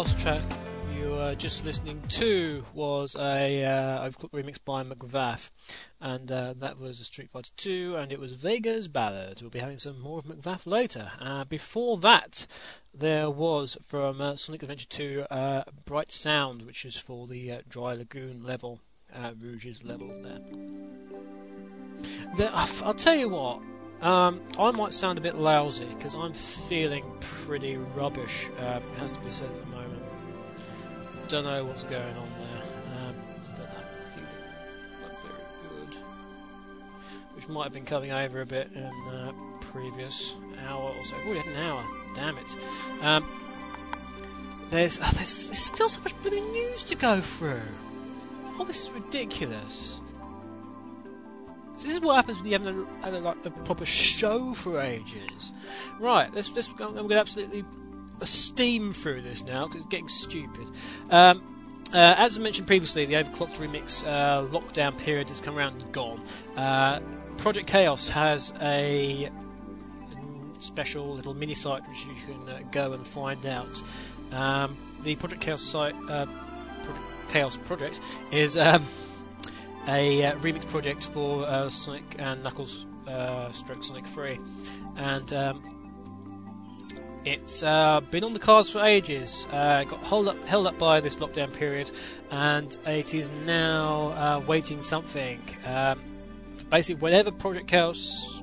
Last track you were just listening to was a uh, remix by McVaffe, and uh, that was a Street Fighter 2, and it was Vega's Ballad. We'll be having some more of McVaffe later. Uh, before that, there was from uh, Sonic Adventure 2 uh, Bright Sound, which is for the uh, Dry Lagoon level, Rouge's level there. There, I'll tell you what. Um, I might sound a bit lousy because I'm feeling pretty rubbish. Um, it has to be said at the moment. Don't know what's going on there, um, but I'm feeling not very good. Which might have been coming over a bit in uh, previous hour or so. Had an hour. Damn it. Um, there's, uh, there's there's still so much blooming news to go through. Oh, this is ridiculous. This is what happens when you haven't had a, like, a proper show for ages. Right, let's, let's I'm going to absolutely steam through this now because it's getting stupid. Um, uh, as I mentioned previously, the Overclocked Remix uh, lockdown period has come around and gone. Uh, Project Chaos has a special little mini site which you can uh, go and find out. Um, the Project Chaos site, uh, Project Chaos project, is um, a uh, remix project for Sonic and Knuckles Stroke Sonic 3, and um, it's uh, been on the cards for ages. Uh, got held up, held up by this lockdown period, and it is now uh, waiting something. Um, basically, whenever Project Chaos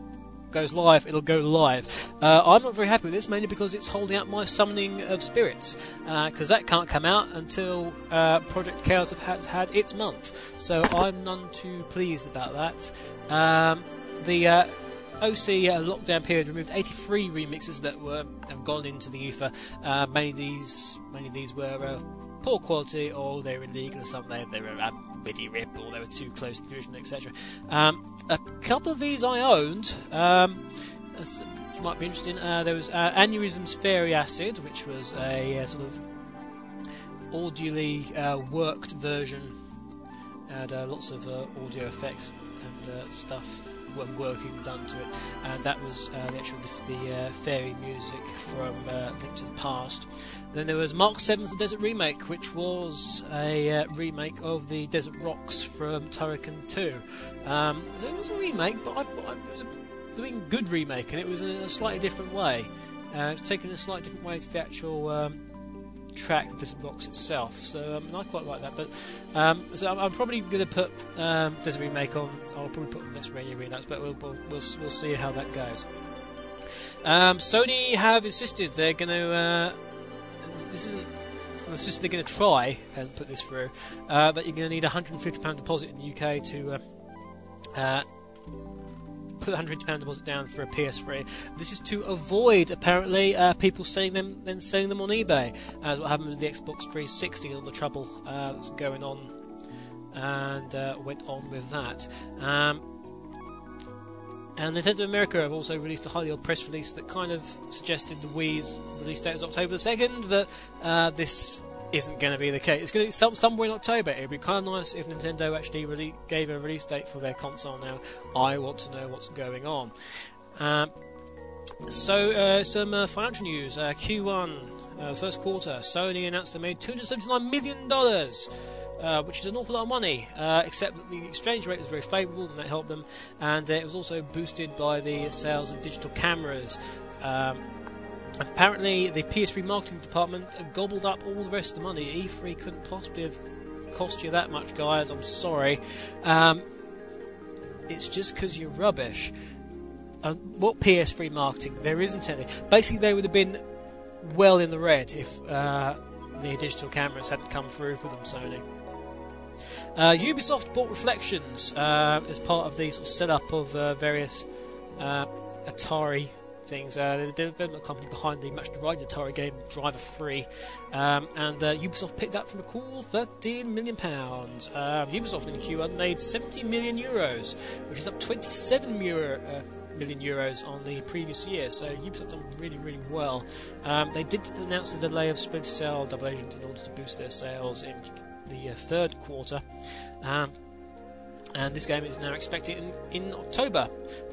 goes live, it'll go live. Uh, I'm not very happy with this, mainly because it's holding up my summoning of spirits, because that can't come out until uh, Project Chaos has had its month. So I'm none too pleased about that. Um, the uh, OC uh, lockdown period removed 83 remixes that were have gone into the ether. Uh, many of these, many of these were uh, poor quality, or they were illegal, or something. They, were a MIDI rip, or they were too close to the original, etc. Um, a couple of these I owned. Um, you might be interesting. Uh, there was uh, Aneurysm's Fairy Acid, which was a uh, sort of audially uh, worked version. Had uh, lots of uh, audio effects and uh, stuff working done to it, and that was uh, the actual the, the uh, fairy music from uh, Link to the Past. Then there was Mark 7's The Desert Remake, which was a uh, remake of the Desert Rocks from Turrican 2. Um, so it was a remake, but I, I, it was a good remake, and it was in a slightly different way. Uh, it's taken a slightly different way to the actual um, track, the Desert Rocks itself. So um, I quite like that. But um, so I'm, I'm probably going to put um, Desert Remake on. I'll probably put next Radio Redux, but we'll, we'll we'll we'll see how that goes. Um, Sony have insisted they're going to. Uh, this isn't. just they're going to try and put this through. Uh, that you're going to need a 150 pound deposit in the UK to. Uh, uh, put hundred pound deposit down for a PS3. This is to avoid apparently uh, people selling them then selling them on eBay, as what happened with the Xbox 360 and all the trouble uh, that's going on and uh, went on with that. Um, and Nintendo America have also released a highly press release that kind of suggested the Wii's release date is October the 2nd, but uh, this isn't going to be the case. It's going to be some, somewhere in October. It would be kind of nice if Nintendo actually really gave a release date for their console now. I want to know what's going on. Um, so, uh, some uh, financial news. Uh, Q1, uh, first quarter, Sony announced they made $279 million, uh, which is an awful lot of money, uh, except that the exchange rate was very favourable and that helped them, and it was also boosted by the sales of digital cameras. Um, Apparently, the PS3 marketing department gobbled up all the rest of the money. E3 couldn't possibly have cost you that much, guys. I'm sorry. Um, it's just because you're rubbish. Um, what PS3 marketing? There isn't any. Basically, they would have been well in the red if uh, the digital cameras hadn't come through for them, Sony. Uh, Ubisoft bought Reflections uh, as part of the sort of setup of uh, various uh, Atari things. Uh, the development company behind the much derided Atari game Driver 3, um, and uh, Ubisoft picked up from a cool 13 million pounds. Uh, Ubisoft in Q1 made 70 million euros, which is up 27 euro, uh, million euros on the previous year. So Ubisoft done really, really well. Um, they did announce the delay of Splinter Cell Double Agent in order to boost their sales in the uh, third quarter. Um, and this game is now expected in, in October,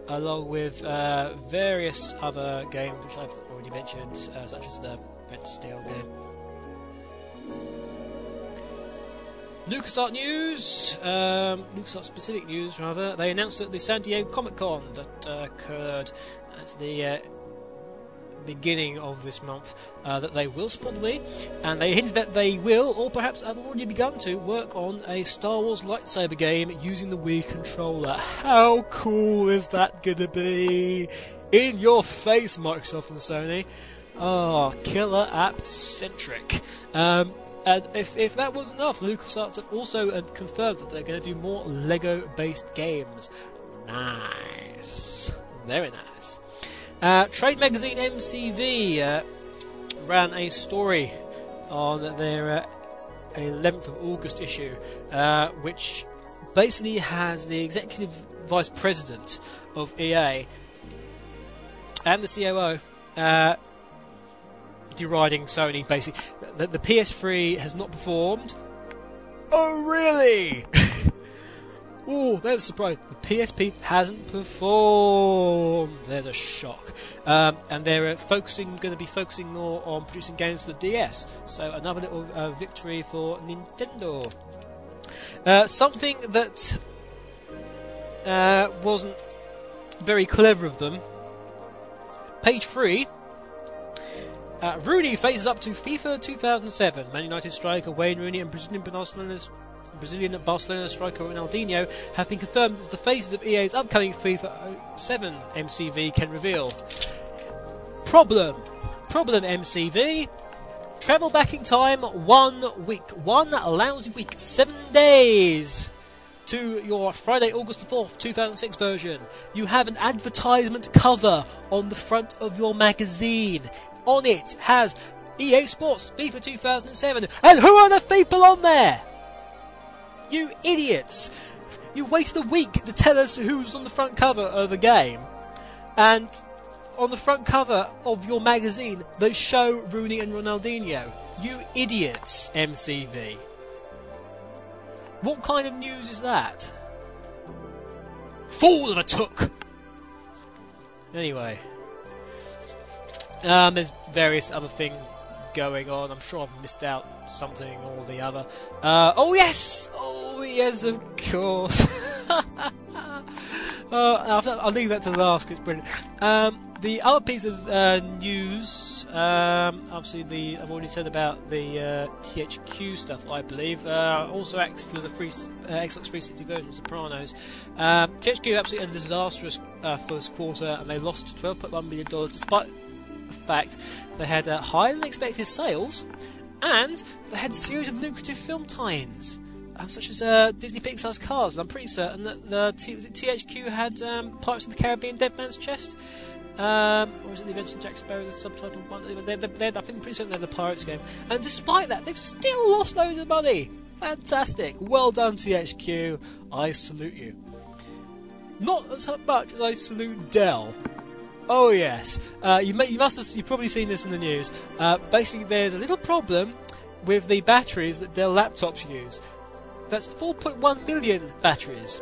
along with uh, various other games which I've already mentioned, uh, such as the Red Steel game. LucasArts news, um, LucasArts specific news rather. They announced at the San Diego Comic Con that uh, occurred at the uh, beginning of this month uh, that they will support the Wii, and they hinted that they will, or perhaps have already begun to, work on a Star Wars lightsaber game using the Wii controller. How cool is that gonna be? In your face, Microsoft and Sony. Oh, killer app centric. Um, and if, if that wasn't enough, LucasArts have also confirmed that they're going to do more Lego based games. Nice. Very nice. Uh, Trade magazine MCV uh, ran a story on their uh, 11th of August issue, uh, which basically has the executive vice president of EA and the COO uh, deriding Sony. Basically, that the PS3 has not performed. Oh, really? [laughs] Oh, there's a surprise. The PSP hasn't performed. There's a shock. Um, and they're uh, focusing, going to be focusing more on producing games for the DS. So another little uh, victory for Nintendo. Uh, something that uh, wasn't very clever of them. Page three. Uh, Rooney faces up to FIFA 2007. Man United striker Wayne Rooney and Brazilian Barcelona's Brazilian Barcelona striker Ronaldinho have been confirmed as the faces of EA's upcoming FIFA 7 MCV can reveal. Problem. Problem MCV. Travel back in time one week. One lousy week. Seven days to your Friday, August the 4th, 2006 version. You have an advertisement cover on the front of your magazine. On it has EA Sports FIFA 2007. And who are the people on there? You idiots! You waste a week to tell us who's on the front cover of a game, and on the front cover of your magazine, they show Rooney and Ronaldinho. You idiots, MCV. What kind of news is that? Fool of a took! Anyway. Um, there's various other things going on. I'm sure I've missed out something or the other. Uh, oh yes! Oh yes, of course. [laughs] uh, I'll, I'll leave that to the last because it's brilliant. Um, the other piece of uh, news, um, obviously the I've already said about the uh, THQ stuff, I believe. Uh, also, actually was a free uh, Xbox 360 version of Sopranos. Um, THQ absolutely a disastrous first quarter, and they lost 12.1 million dollars despite fact they had uh, higher than expected sales, and they had a series of lucrative film tie-ins, um, such as uh, Disney Pixar's Cars. And I'm pretty certain that the T- THQ had um, Pirates of the Caribbean: Dead Man's Chest. Um, or is it the Adventures of Jack Sparrow, the subtitle one? They're, they're, I think pretty certain they're the Pirates game. And despite that, they've still lost loads of money. Fantastic. Well done, THQ. I salute you. Not as much as I salute Dell. Oh yes, uh, you, may, you must have you've probably seen this in the news. Uh, basically, there's a little problem with the batteries that Dell laptops use. That's 4.1 million batteries.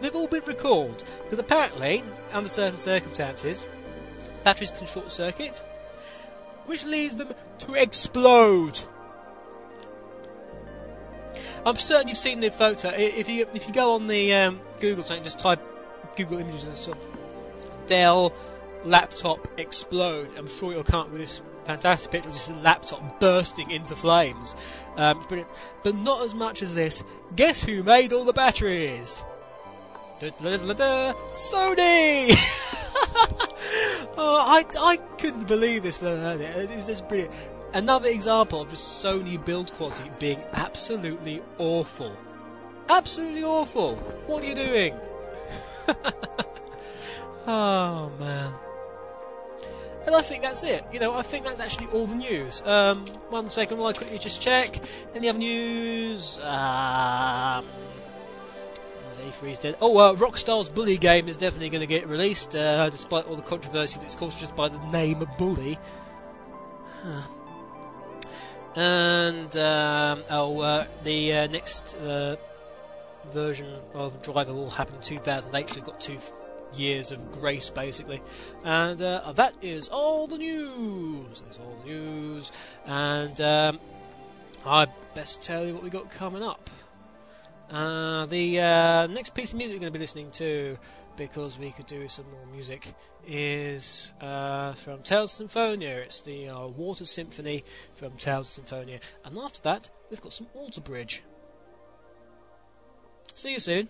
They've all been recalled because apparently, under certain circumstances, batteries can short circuit, which leads them to explode. I'm certain you've seen the photo. If you if you go on the um, Google site and just type Google Images and stuff, Dell laptop explode. I'm sure you'll come up with this fantastic picture of just a laptop bursting into flames. Um. But not as much as this. Guess who made all the batteries? Da-da-da-da-da, Sony! [laughs] oh, I, I couldn't believe this when I heard it. It's just brilliant. Another example of just Sony build quality being absolutely awful. Absolutely awful. What are you doing? [laughs] oh man. And I think that's it. You know, I think that's actually all the news. Um, one second while I quickly just check. Any other news? Um, E3's dead. Oh, uh, Rockstar's Bully game is definitely going to get released, uh, despite all the controversy that's caused just by the name Bully. Huh. And um, oh, uh, the uh, next uh, version of Driver will happen in 2008, so we've got two years of grace basically. And uh, that is all the news. That's all the news. And um, I best tell you what we got coming up. Uh, the uh, next piece of music we're going to be listening to, because we could do some more music, is uh, from Tales Symphonia. It's the uh, Water Symphony from Tales Symphonia. And after that, we've got some Alter Bridge. See you soon.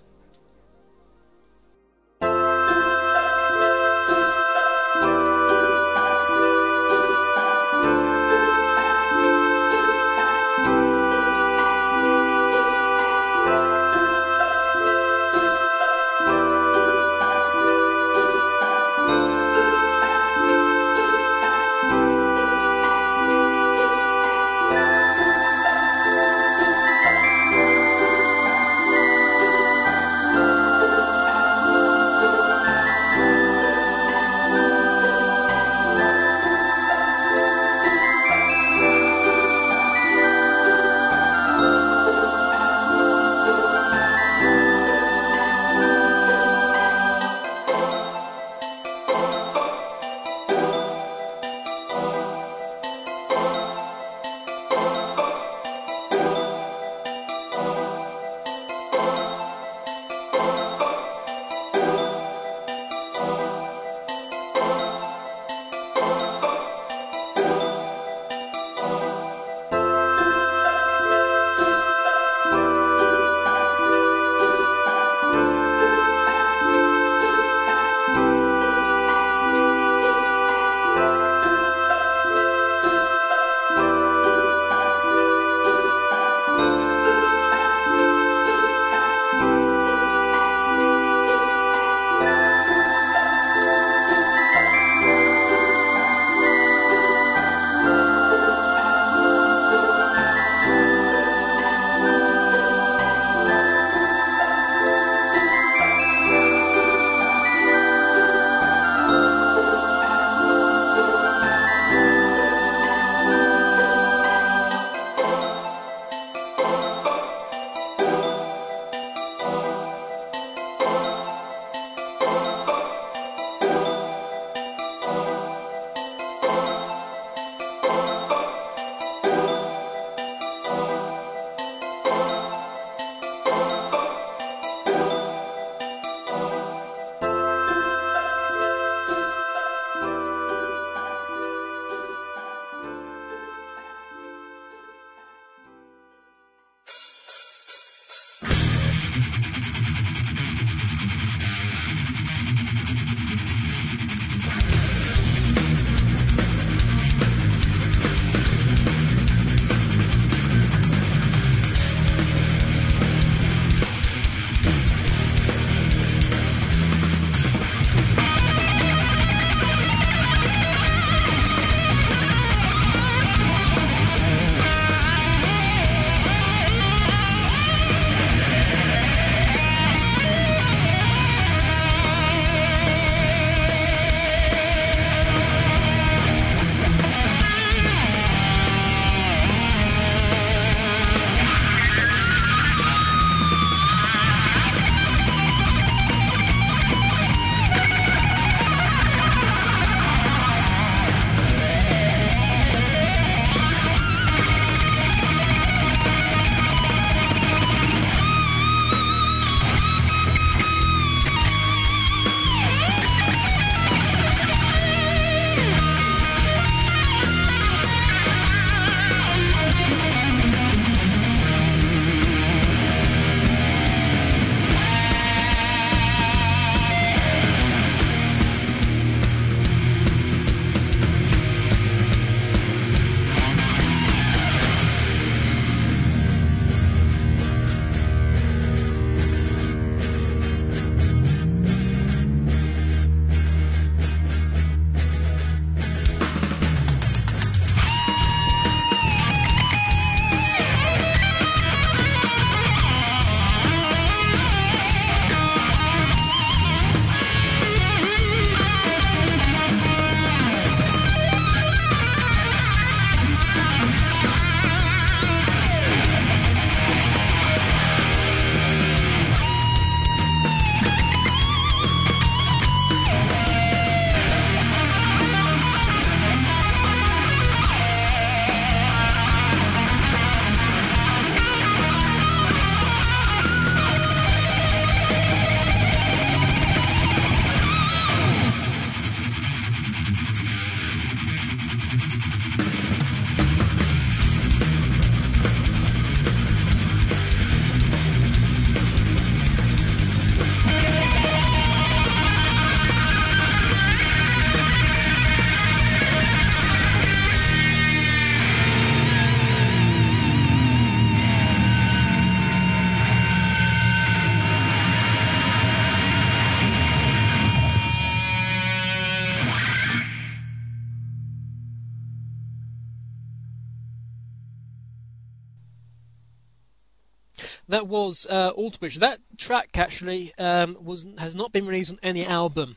That was uh, Alter Bridge. That track actually um, was has not been released on any album.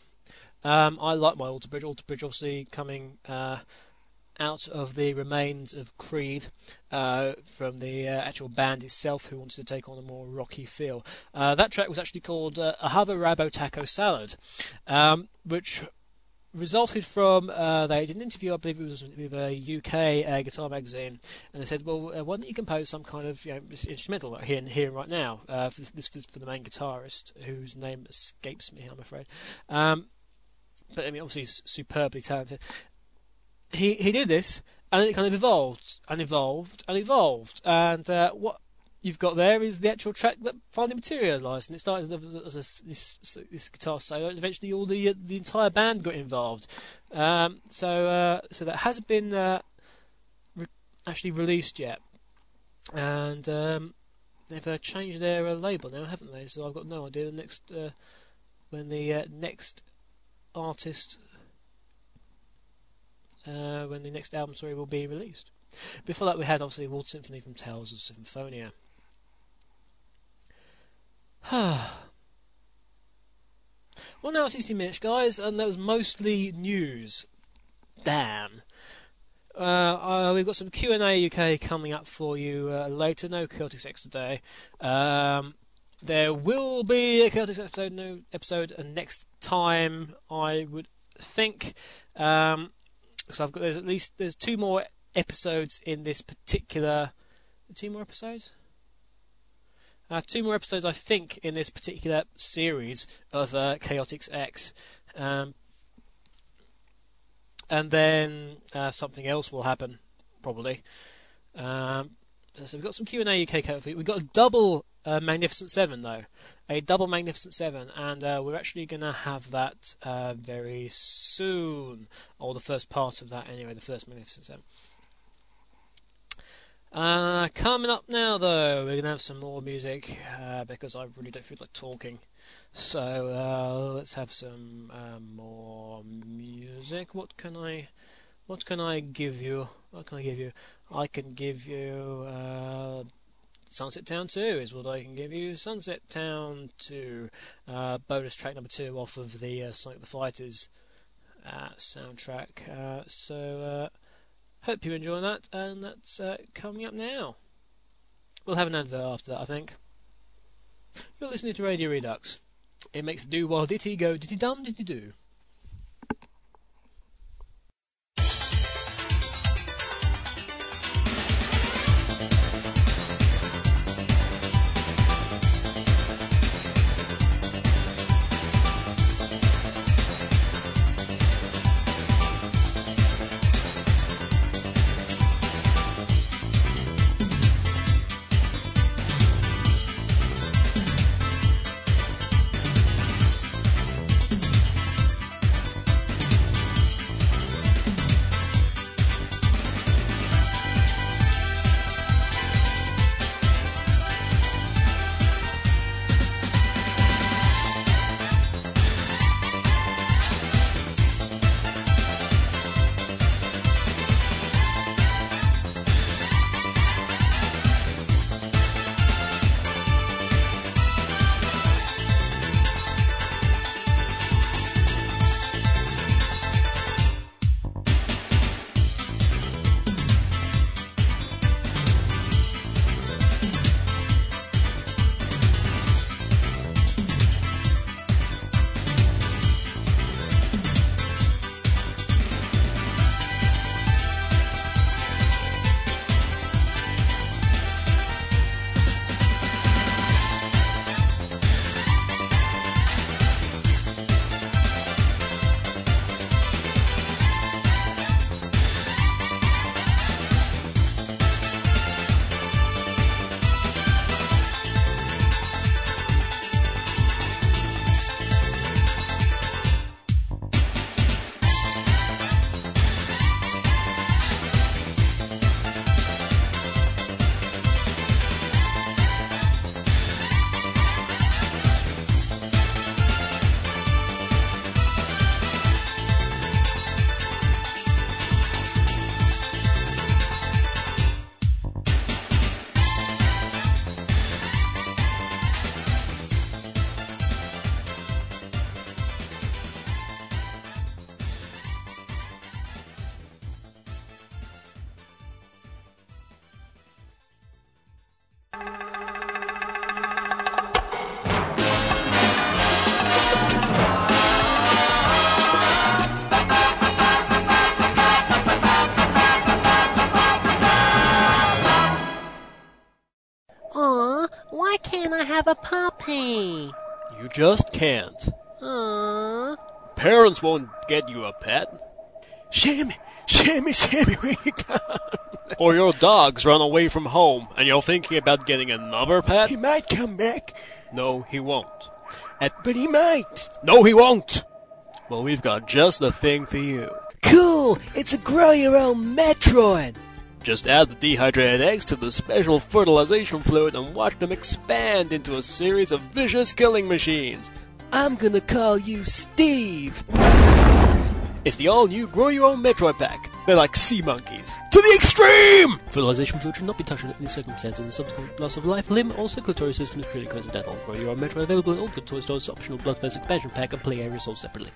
Um, I like my Alter Bridge. Alter Bridge obviously coming uh, out of the remains of Creed uh, from the uh, actual band itself, who wanted to take on a more rocky feel. Uh, that track was actually called uh, Ahava Rabo Taco Salad, um, which resulted from uh, they did an interview, I believe it was with a UK uh, guitar magazine, and they said, "Well, uh, why don't you compose some kind of you know, instrumental here and here right now?" Uh, for this, for the main guitarist, whose name escapes me, I'm afraid. Um, but I mean, obviously, he's superbly talented. He he did this, and it kind of evolved and evolved and evolved, and uh, what you've got there is the actual track that finally materialised, and it started as a, this this guitar solo, and eventually all the the entire band got involved. Um, so uh, so that hasn't been uh, re- actually released yet, and um, they've uh, changed their uh, label now, haven't they? So I've got no idea the next uh, when the uh, next artist. When the next album sorry will be released. Before that, we had obviously World Symphony from Tales of Symphonia. [sighs] well, now it's 60 minutes, guys, and that was mostly news. Damn. Uh, uh, we've got some Q&A UK coming up for you uh, later. No Chaotix X today. Um, there will be a Chaotix episode, no episode next time, I would think. Um, so I've got there's at least there's two more episodes in this particular. Two more episodes. Uh, two more episodes, I think, in this particular series of uh, Chaotix X. Um, and then uh, something else will happen, probably. Um, so we've got some Q&A UK cover. We've got a double uh, Magnificent Seven though, a double Magnificent Seven, and uh, we're actually going to have that uh, very soon, or the first part of that anyway, the first Magnificent Seven. Uh, coming up now, though, we're going to have some more music uh, because I really don't feel like talking. So uh, let's have some uh, more music. What can I, what can I give you? What can I give you? I can give you uh, Sunset Town 2 is what I can give you. Sunset Town 2, uh, bonus track number 2 off of the Sonic the Fighters soundtrack. So hope you enjoy that, and that's uh, coming up now. We'll have an advert after that, I think. You're listening to Radio Redux. It makes do while ditty go ditty dum ditty do. Just can't. Uh, parents won't get you a pet. Sammy, Sammy, where you gone? Or your dog's run away from home and you're thinking about getting another pet? He might come back, No, he won't. but he might. No, he won't! Well, we've got just the thing for you. Cool, it's a grow your own Metroid. Just add the dehydrated eggs to the special fertilization fluid and watch them expand into a series of vicious killing machines. I'm gonna call you Steve. It's the all-new Grow Your Own Metroid Pack. They're like sea monkeys. To the extreme! Fertilization fluid should not be touched under any circumstances, and subsequent loss of life, limb, or circulatory system is purely coincidental. Grow Your Own Metroid available in all good toy stores, optional Bloodfest expansion pack, and play area sold separately.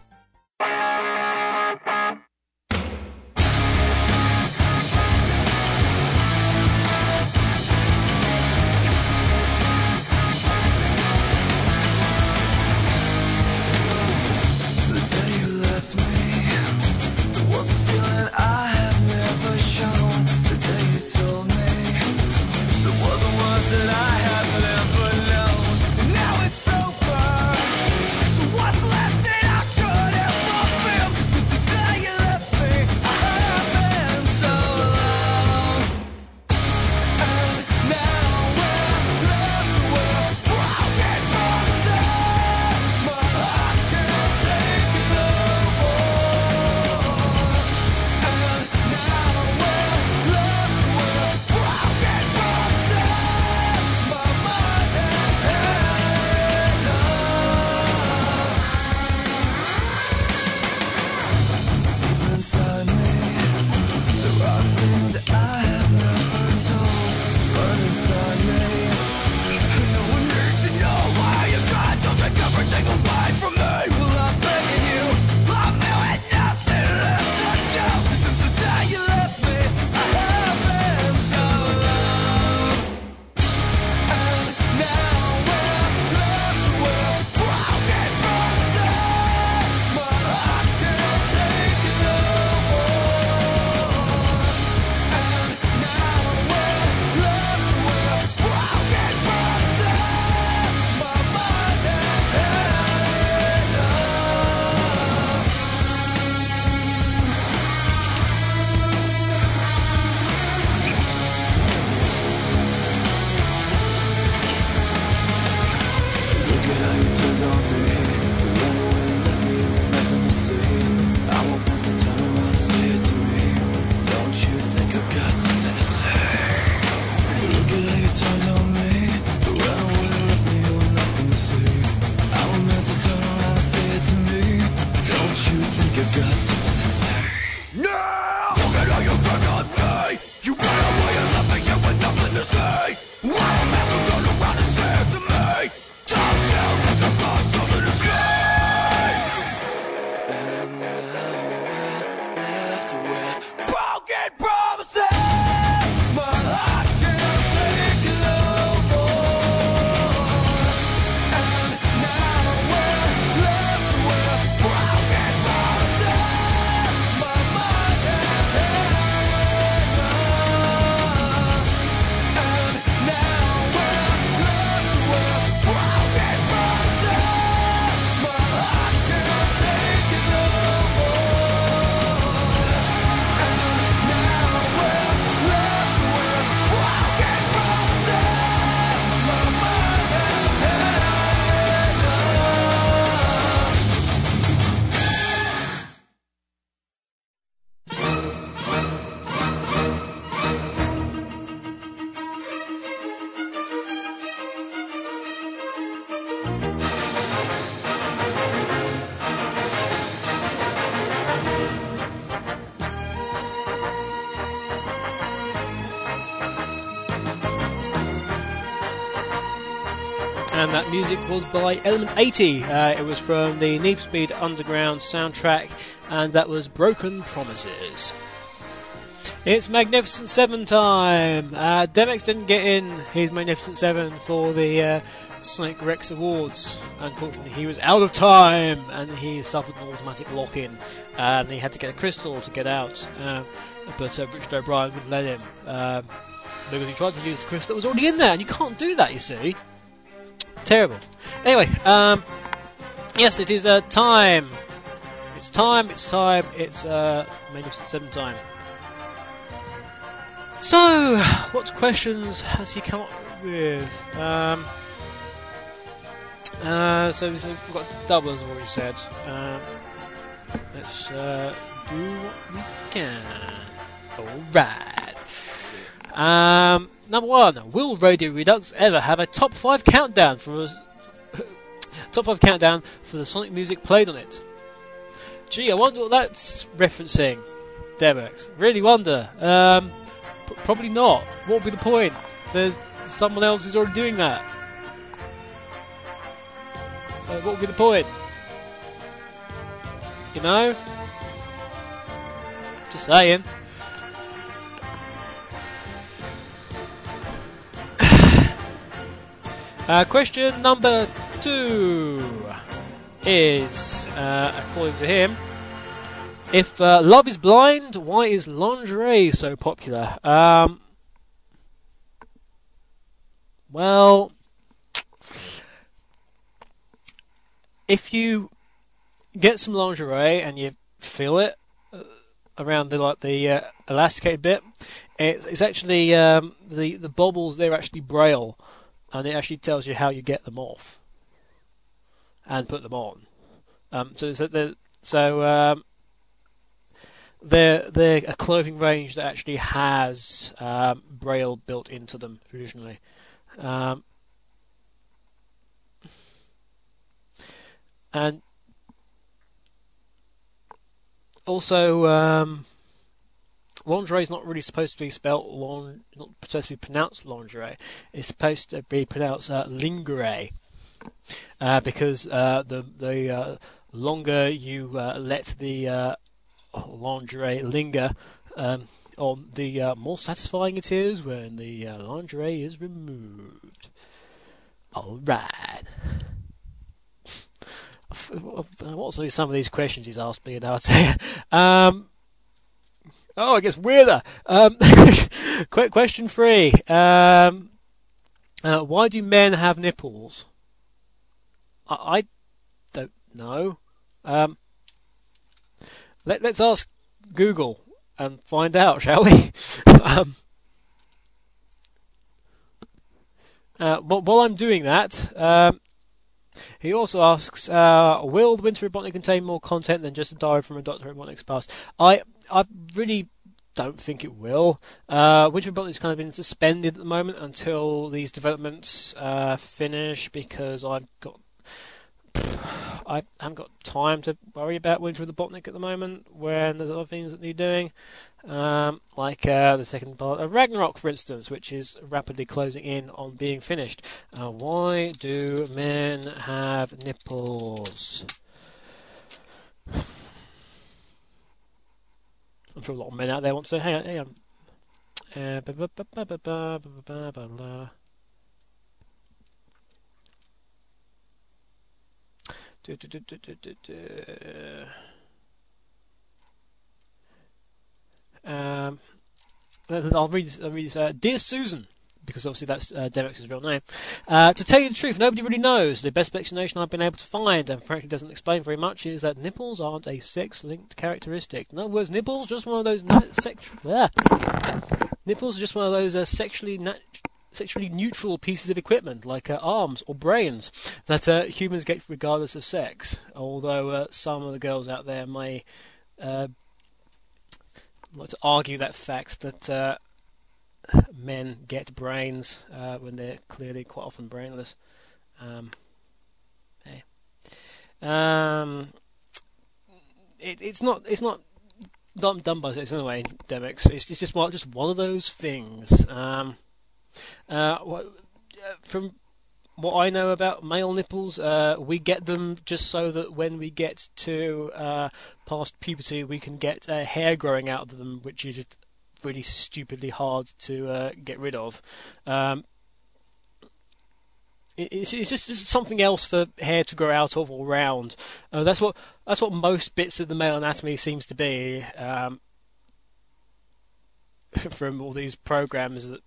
That music was by Element 80. Uh, it was from the Need Speed Underground soundtrack, and that was Broken Promises. It's Magnificent Seven time. Uh, Demex didn't get in his Magnificent Seven for the uh, Sonic Rex Awards. Unfortunately, he was out of time, and he suffered an automatic lock-in, and he had to get a crystal to get out. Uh, but uh, Richard O'Brien wouldn't let him. Um, because he tried to use the crystal that was already in there, and you can't do that, you see. Terrible. Anyway, um, Yes, it is uh, time. It's time. It's time. It's uh, Magnificent Seven time. So, what questions has he come up with? Um, uh, so, we've got doubles, I've already said. Um, let's uh, do what we can. Alright. Um, number one, will Radio Redux ever have a top five countdown for us? [coughs] top five countdown for the Sonic music played on it? Gee, I wonder what that's referencing. Demex. Really wonder. Um, p- probably not. What would be the point? There's someone else who's already doing that. So what would be the point? You know? Just saying. Uh, question number two is, uh, according to him, if uh, love is blind, why is lingerie so popular? Um, well, if you get some lingerie and you feel it uh, around the like the uh, elasticated bit, it's, it's actually um, the the bobbles. They're actually braille, and it actually tells you how you get them off and put them on. Um, so it's the so um, they're they're a clothing range that actually has um, braille built into them traditionally. Um, and also, um, lingerie is not really supposed to be spelt lon, not supposed to be pronounced lingerie. It's supposed to be pronounced uh, lingerie, uh, because uh, the the uh, longer you uh, let the uh, lingerie linger um, on, the more satisfying it is when the lingerie is removed. All right. What's some of these questions he's asked me? Now I tell you. Um, oh, it gets weirder. Um, [laughs] quick question three. Um, uh, why do men have nipples? I, I don't know. Um, let, us ask Google and find out, [laughs] shall we? um, uh, while I'm doing that, um, he also asks, uh, will the Winter Robotnik contain more content than just a diary from a Dr. Robotnik's past? I, I really don't think it will. Uh, Winter Robotnik's kind of been suspended at the moment until these developments uh, finish because I've got [sighs] I haven't got time to worry about Winter of the Botnik at the moment when there's other things that need doing, um, like uh, the second part of Ragnarok, for instance, which is rapidly closing in on being finished. Uh, why do men have nipples? I'm sure a lot of men out there want to. Hang on, hang on. Um, I'll read. I'll read. Uh, Dear Susan, because obviously that's uh, real name. Uh, to tell you the truth, nobody really knows. The best explanation I've been able to find, and frankly doesn't explain very much, is that nipples aren't a sex-linked characteristic. In other words, nipples just one of those na- sex- nipples are just one of those uh, sexually nat- sexually neutral pieces of equipment, like uh, arms or brains, that uh, humans get regardless of sex. Although uh, some of the girls out there may uh, like to argue that fact that uh, men get brains uh, when they're clearly quite often brainless. Um, hey, um, it, it's not it's not done, done by sex anyway, Demix. It's, it's just one, just one of those things. Um, uh, uh, from what I know about male nipples, uh, we get them just so that when we get to uh, past puberty, we can get uh, hair growing out of them, which is really stupidly hard to uh, get rid of. Um, it's, just something else for hair to grow out of all round. Uh, that's what that's what most bits of the male anatomy seems to be. Um, [laughs] from all these programs that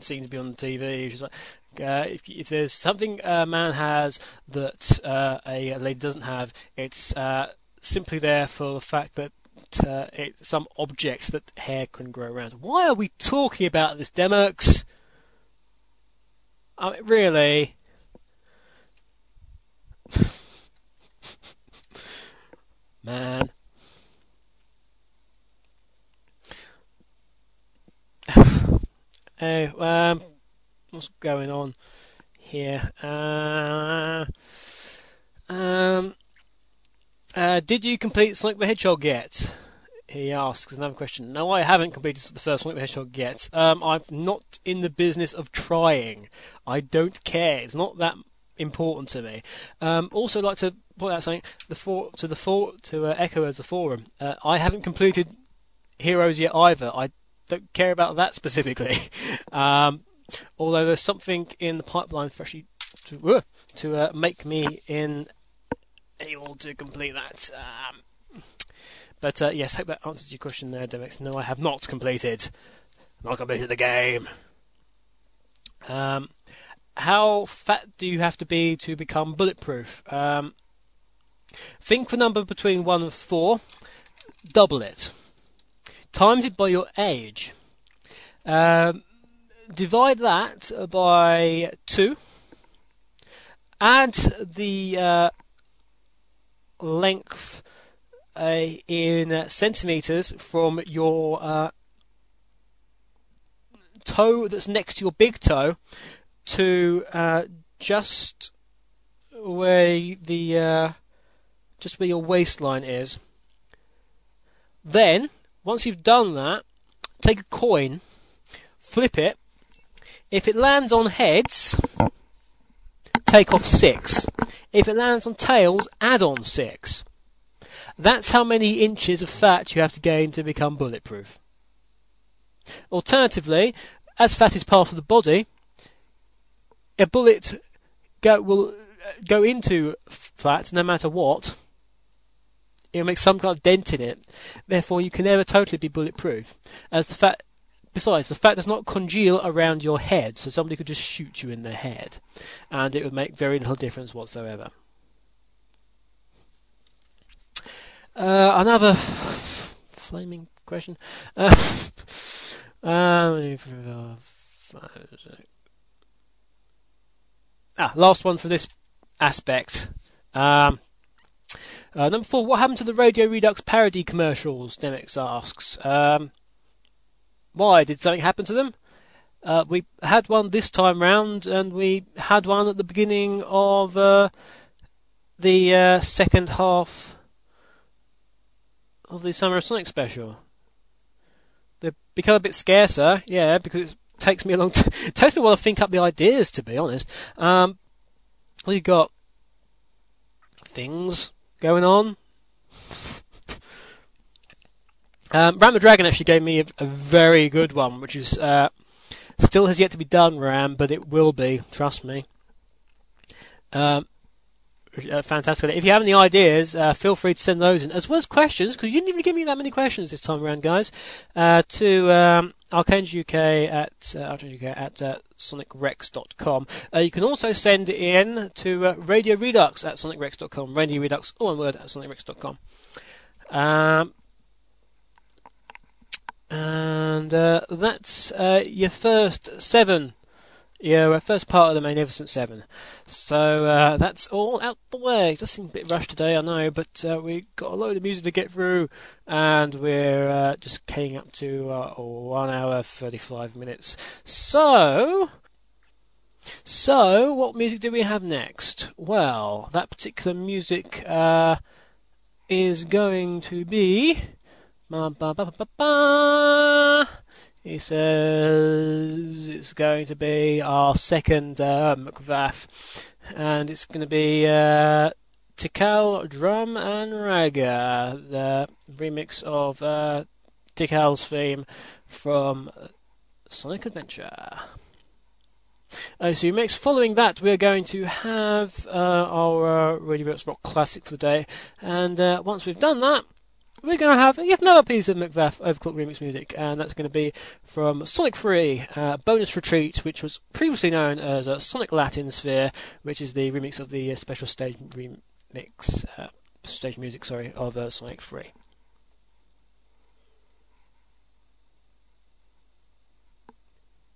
seem to be on the TV. Like, uh, if, if there's something a man has that uh, a lady doesn't have, it's uh, simply there for the fact that uh, it's some objects that hair can grow around. Why are we talking about this, Demix? I mean, really? [sighs] Man. [sighs] Oh, um, what's going on here? Uh, um, uh, did you complete Sonic the Hedgehog yet? He asks another question. No, I haven't completed the first Sonic the Hedgehog yet. Um, I'm not in the business of trying. I don't care. It's not that important to me. Um, also, like to point out something. The for, to the for, to uh, echo as a forum. Uh, I haven't completed Heroes yet either. I don't care about that specifically. [laughs] um, although there's something in the pipeline for actually to, uh, to uh, make me in able to complete that. Um, but uh, yes, hope that answers your question there, Demix. No, I have not completed. Not completed the game. Um, how fat do you have to be to become bulletproof? Um, think the number between one and four. Double it. Times it by your age. Um, divide that by two. Add the uh, length uh, in centimeters from your uh, toe that's next to your big toe to uh, just where the uh, just where your waistline is. Then, once you've done that, take a coin, flip it. If it lands on heads, take off six. If it lands on tails, add on six. That's how many inches of fat you have to gain to become bulletproof. Alternatively, as fat is part of the body, a bullet go, will uh, go into fat no matter what. It'll make some kind of dent in it. Therefore, you can never totally be bulletproof. As the fat, besides, the fat does not congeal around your head, so somebody could just shoot you in the head, and it would make very little difference whatsoever. Uh, another flaming question. Uh, [laughs] um, ah, last one for this aspect. Um, uh, number four, what happened to the Radio Redux parody commercials? Demix asks. Um, why? Did something happen to them? Uh, we had one this time round, and we had one at the beginning of uh, the uh, second half of the Summer of Sonic special. They've become a bit scarcer, yeah, because it takes me a long [laughs] t- it takes me a while to think up the ideas, to be honest. Um, you got things going on. Um, Ram the Dragon actually gave me a, a very good one, which is uh, still has yet to be done, Ram, but it will be. Trust me. Um, uh, fantastic. If you have any ideas, uh, feel free to send those in, as well as questions, because you didn't even give me that many questions this time around, guys. Uh, to um, UK at uh, UK at uh, sonicrex.com. Uh, you can also send in to uh, Radio Redux at sonicrex.com. Radio Redux, all one word, at sonicrex.com. Um, and uh, that's uh, your first seven, your first part of the Magnificent Seven. So uh, that's all out the way. It does seem a bit rushed today, I know, but uh, we've got a load of music to get through, and we're uh, just getting up to uh, one hour thirty-five minutes. So. So, what music do we have next? Well, that particular music uh, is going to be. He says it's going to be our second uh, McVaffe, and it's going to be uh, Tikal Drum and Raga, the remix of uh, Tikal's theme from Sonic Adventure. Uh, so next, following that, we're going to have uh, our uh, Radio Redux Rock Classic for the day, and uh, once we've done that, we're going to have yet another piece of McVaffe Overclock remix music, and that's going to be from Sonic 3 uh, Bonus Retreat, which was previously known as uh, Sonic Latin Sphere, which is the remix of the uh, special stage remix, uh, stage music, sorry, of uh, Sonic 3.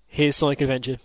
Here's Sonic Adventure.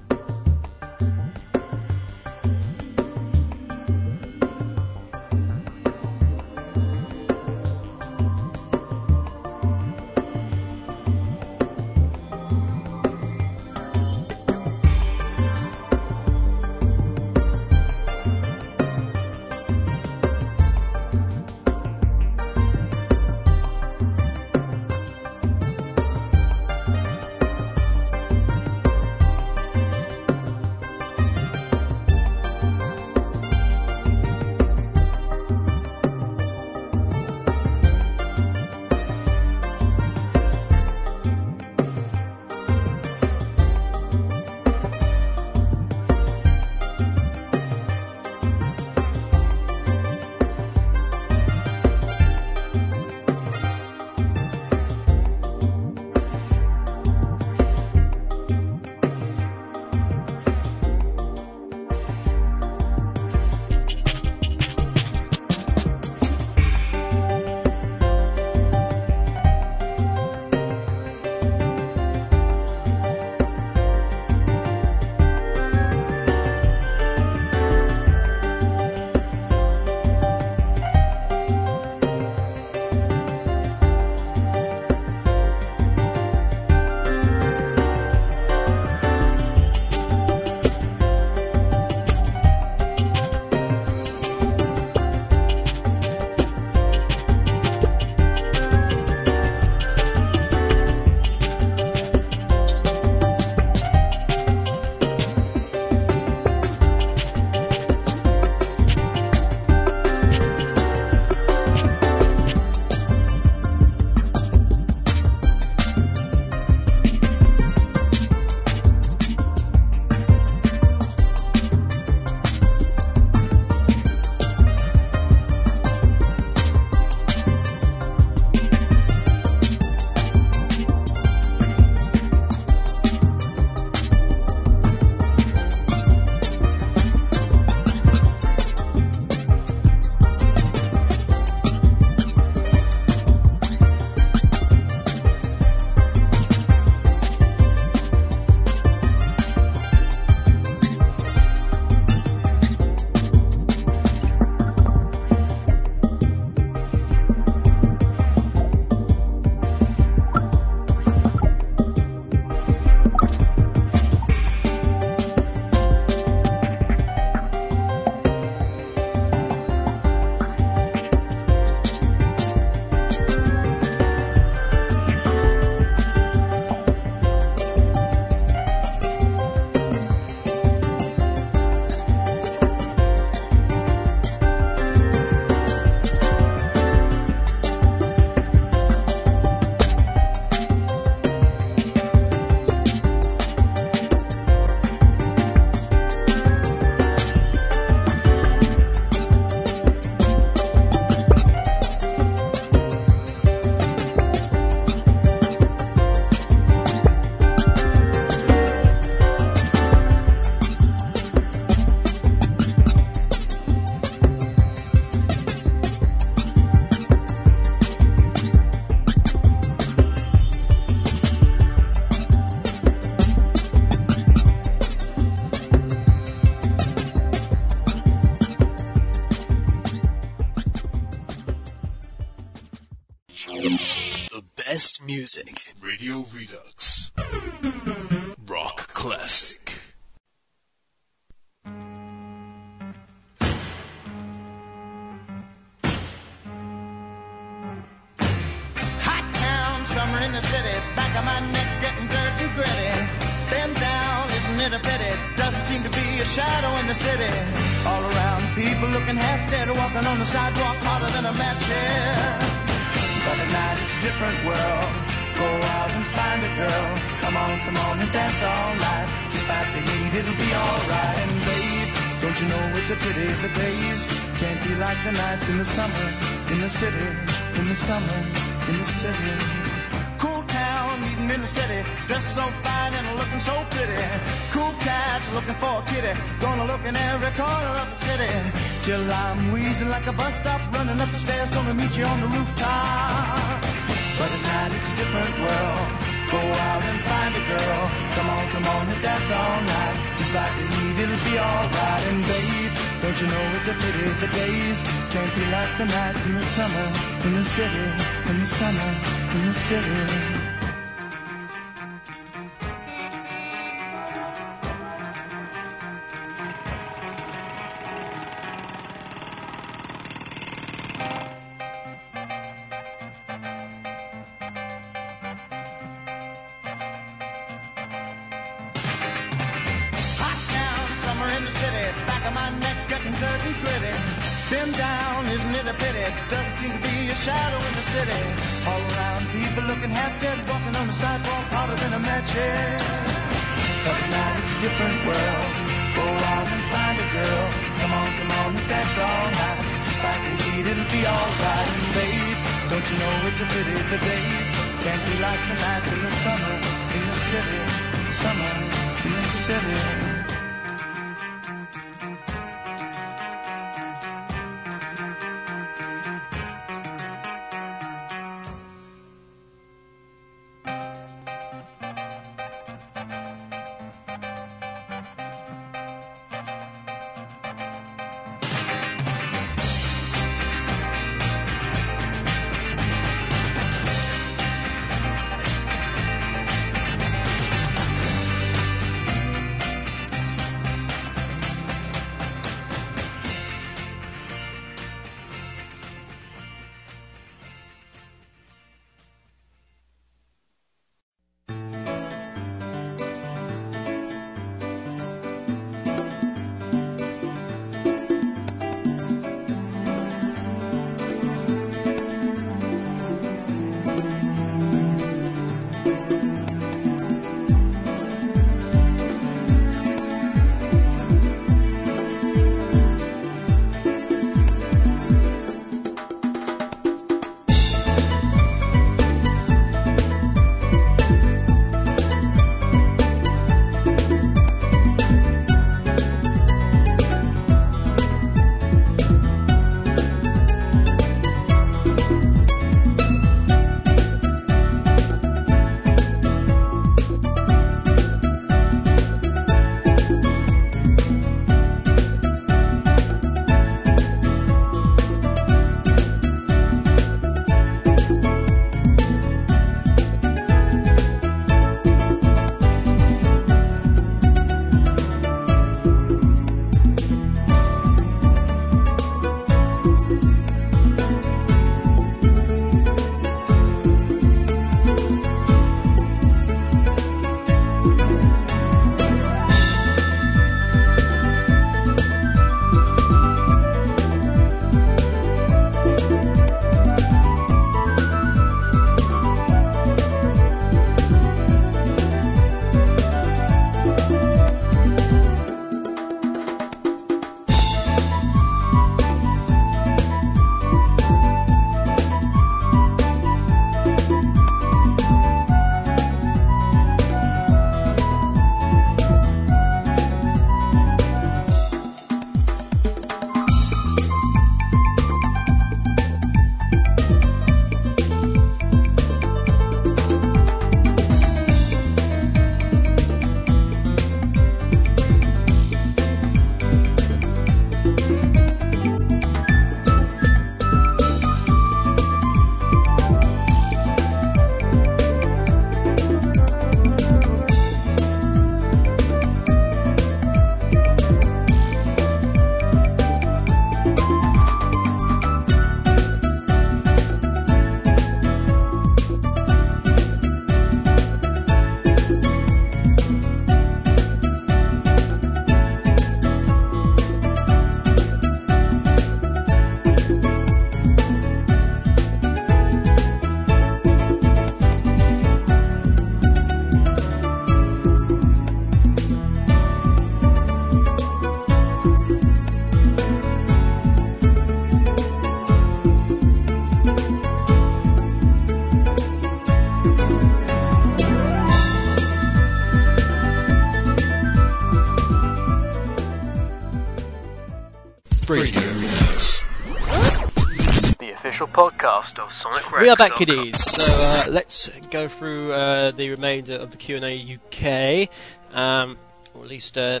We are back, kiddies. So uh, let's go through uh, the remainder of the Q and A UK, um, or at least uh,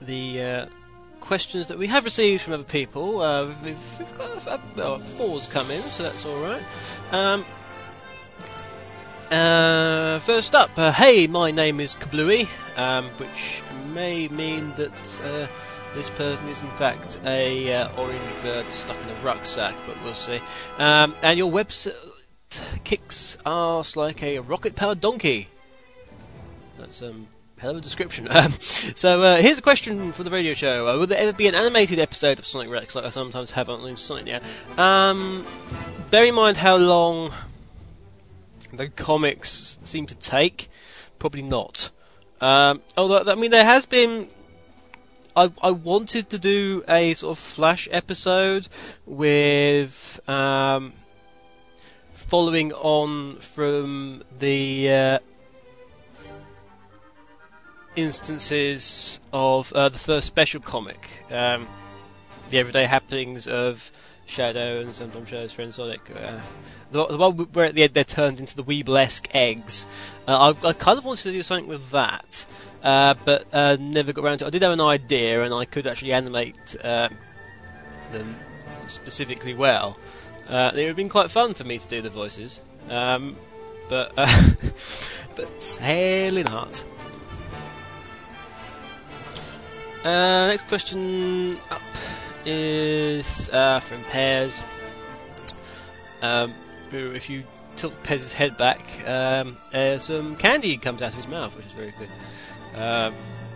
the uh, questions that we have received from other people. Uh, we've, we've, got well, fours come in, so that's all right. Um, uh, first up, uh, hey, my name is Kablooey, um, which may mean that uh, this person is in fact a uh, orange bird stuck in a rucksack, but we'll see. Um, and your website kicks ass like a rocket-powered donkey. That's um hell of a description. [laughs] Um, so uh, here's a question for the radio show: uh, Will there ever be an animated episode of Sonic Rex like I sometimes have on Now? Um, bear in mind how long the comics seem to take. Probably not. Um, although I mean, there has been. I, I wanted to do a sort of flash episode with um, following on from the uh, instances of uh, the first special comic, um, the everyday happenings of Shadow and sometimes Shadow's friend Sonic. Uh, the, the one where at the end they're turned into the Weeble-esque eggs. Uh, I, I kind of wanted to do something with that, uh, but uh, never got around to it. I did have an idea, and I could actually animate them specifically well. Uh, it would have been quite fun for me to do the voices, um, but uh, [laughs] but sadly not. Uh, next question up is uh, from Pez. Um, if you tilt Pez's head back, um, uh, some candy comes out of his mouth, which is very good.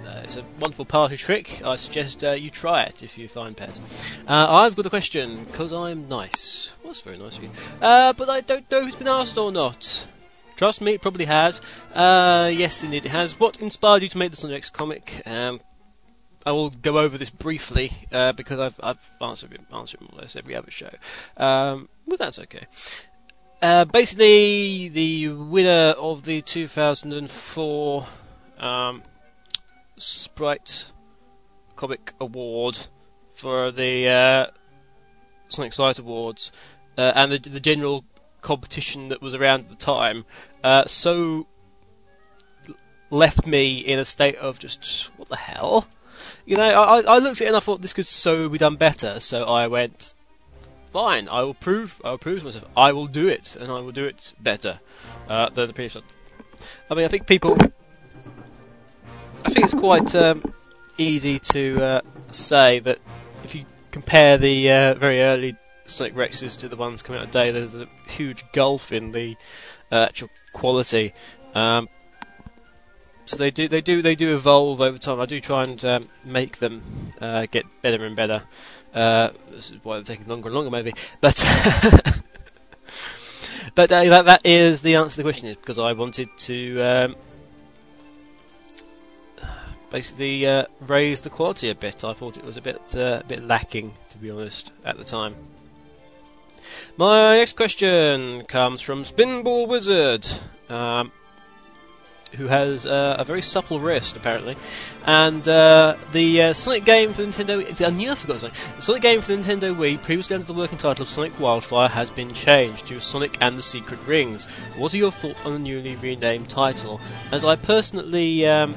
Uh, it's a wonderful party trick. I suggest uh, you try it if you find Pez. Uh, I've got a question because I'm nice. Well, that's very nice of you. Uh, but I don't know it's been asked or not. Trust me, it probably has. Uh, yes, indeed, it has. What inspired you to make this Sonic Rex comic? Um, I will go over this briefly uh, because I've, I've answered it, answered more or less every other show. Um, but that's okay. Uh, basically, the winner of the 2004 um, Sprite Comic Award for the uh, Sonic Site Awards uh, and the, the general competition that was around at the time uh, so left me in a state of just what the hell you know, I, I looked at it and I thought this could so be done better. So I went, fine, I will prove, I will prove to myself, I will do it, and I will do it better uh, than the previous one. I mean, I think people, I think it's quite um, easy to uh, say that if you compare the uh, very early Sonic Rexes to the ones coming out today, there's a huge gulf in the uh, actual quality. Um, so they do they do they do evolve over time. I do try and um, make them uh, get better and better. Uh, this is why they're taking longer and longer, maybe. But [laughs] but uh, that that is the answer to the question is because I wanted to um, basically uh, raise the quality a bit. I thought it was a bit uh, a bit lacking, to be honest, at the time. My next question comes from Spinball Wizard. Um, who has uh, a very supple wrist apparently, and uh, the uh, Sonic game for Nintendo. I knew I forgot something. The Sonic game for the Nintendo Wii, previously under the working title of Sonic Wildfire, has been changed to Sonic and the Secret Rings. What are your thoughts on the newly renamed title? As I personally um,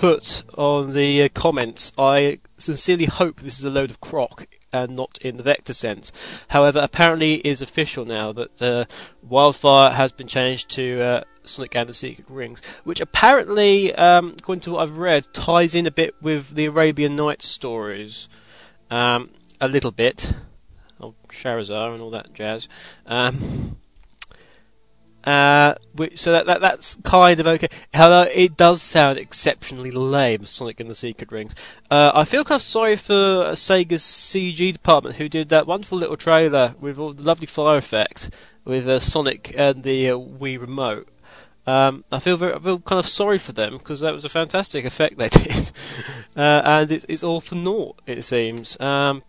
put on the uh, comments, I sincerely hope this is a load of crock and not in the vector sense. However, apparently it is official now that uh, Wildfire has been changed to uh, Sonic and the Secret Rings, which apparently, um, according to what I've read, ties in a bit with the Arabian Nights stories. Um, a little bit. Oh, Shahrazad and all that jazz. Um, uh, so that, that that's kind of okay. However, it does sound exceptionally lame, Sonic and the Secret Rings. Uh, I feel kind of sorry for Sega's CG department who did that wonderful little trailer with all the lovely fire effect with uh, Sonic and the uh, Wii remote. Um, I feel very, I feel kind of sorry for them because that was a fantastic effect they [laughs] did, uh, and it's, it's all for naught it seems. Um,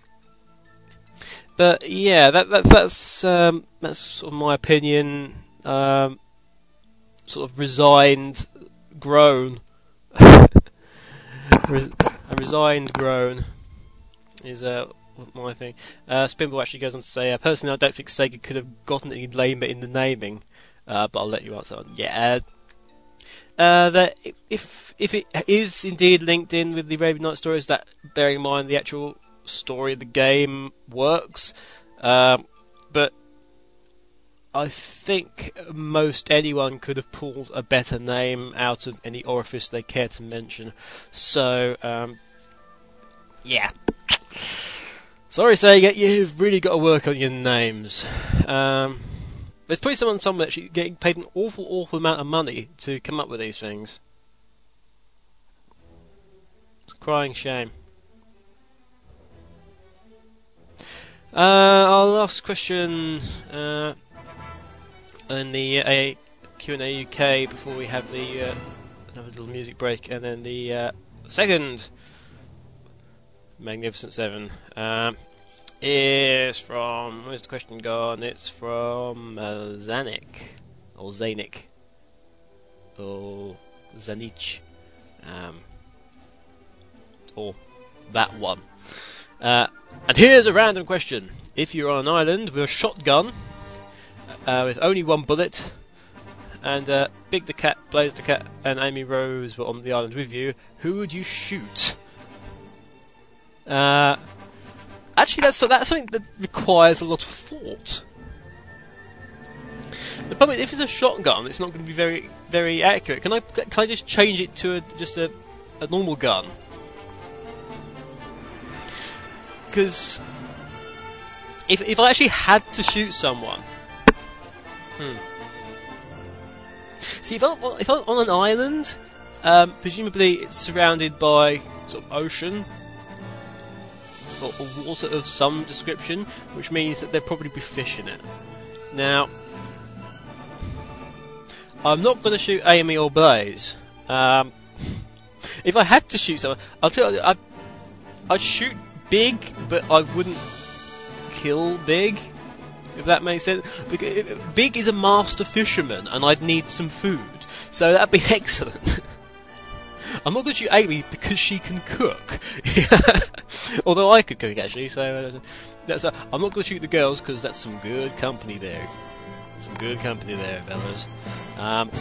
but yeah, that, that that's um, that's sort of my opinion. Um, sort of resigned groan. [laughs] A resigned groan is uh, my thing. Uh, Spinball actually goes on to say, uh, personally, I don't think Sega could have gotten any lamer in the naming, uh, but I'll let you answer. that. Yeah. Uh, uh, that if if it is indeed linked in with the Arabian Night stories, that bearing in mind the actual story of the game works. Um, but I think most anyone could have pulled a better name out of any orifice they care to mention. So, um, yeah. Sorry, Sega, you've really got to work on your names. Um, there's probably someone somewhere actually getting paid an awful, awful amount of money to come up with these things. It's a crying shame. Uh, our last question uh, in the uh, Q&A UK before we have the uh, another little music break, and then the uh, second Magnificent Seven um, is from. Where's the question gone? It's from uh, Zanik or Zanik or Zanich, um, or that one. Uh, and here's a random question: If you're on an island with a shotgun uh, with only one bullet, and uh, Big the Cat, Blaze the Cat, and Amy Rose were on the island with you, who would you shoot? Uh, actually, that's that's something that requires a lot of thought. The problem is, if it's a shotgun, it's not going to be very very accurate. Can I can I just change it to a, just a, a normal gun? Because if if I actually had to shoot someone, hmm. See, if, I, if I'm on an island, um, presumably it's surrounded by sort of ocean or, or water of some description, which means that there'd probably be fish in it. Now, I'm not going to shoot Amy or Blaze. Um, if I had to shoot someone, I'll tell you, I'd, I'd shoot Big, but I wouldn't kill Big. If that makes sense, Big is a master fisherman, and I'd need some food, so that'd be [laughs] excellent. I'm not going to shoot Amy because she can cook. [laughs] Although I could cook actually, so uh, that's. Uh, I'm not going to shoot the girls because that's some good company there. Some good company there, fellas. Um,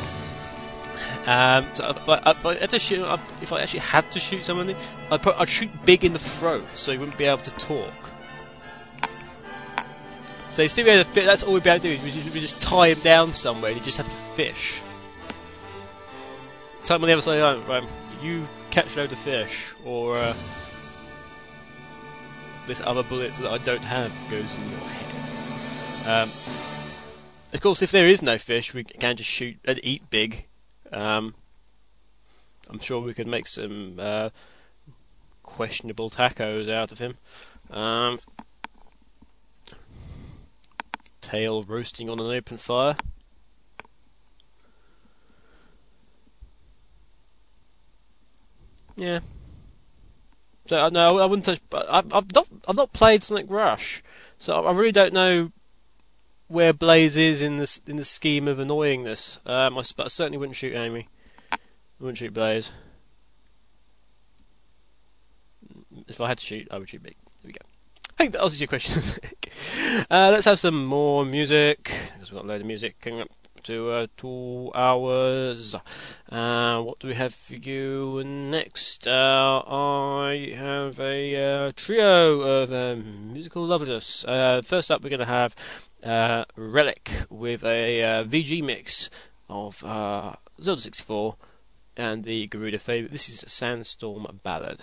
um, so if, I, if, I shoot, if I actually had to shoot someone, I'd, I'd shoot big in the throat so he wouldn't be able to talk. So he'd still be to fit. That's all we'd be able to do. Is we just, we just tie him down somewhere. He'd just have to fish. Him on the other side. Oh, um, you catch a load of fish, or uh, this other bullet that I don't have goes in your head. Um, of course, if there is no fish, we can just shoot and eat big. Um, I'm sure we could make some uh, questionable tacos out of him. Um, tail roasting on an open fire. Yeah. So uh, no, I wouldn't touch. But I've, I've not I've not played Sonic Rush, so I really don't know where Blaze is in this in the scheme of annoyingness. Um, I, I certainly wouldn't shoot Amy. I wouldn't shoot Blaze. If I had to shoot, I would shoot Big. There we go. Think that answers your question. [laughs] uh, let's have some more music we've got a load of music coming up to uh, two hours. Uh, what do we have for you next? Uh, I have a uh, trio of um, musical loveliness. Uh, first up, we're going to have uh, Relyc with a uh, VG mix of uh, Zelda 64 and the Gerudo favorite. This is Sandstorm Ballad.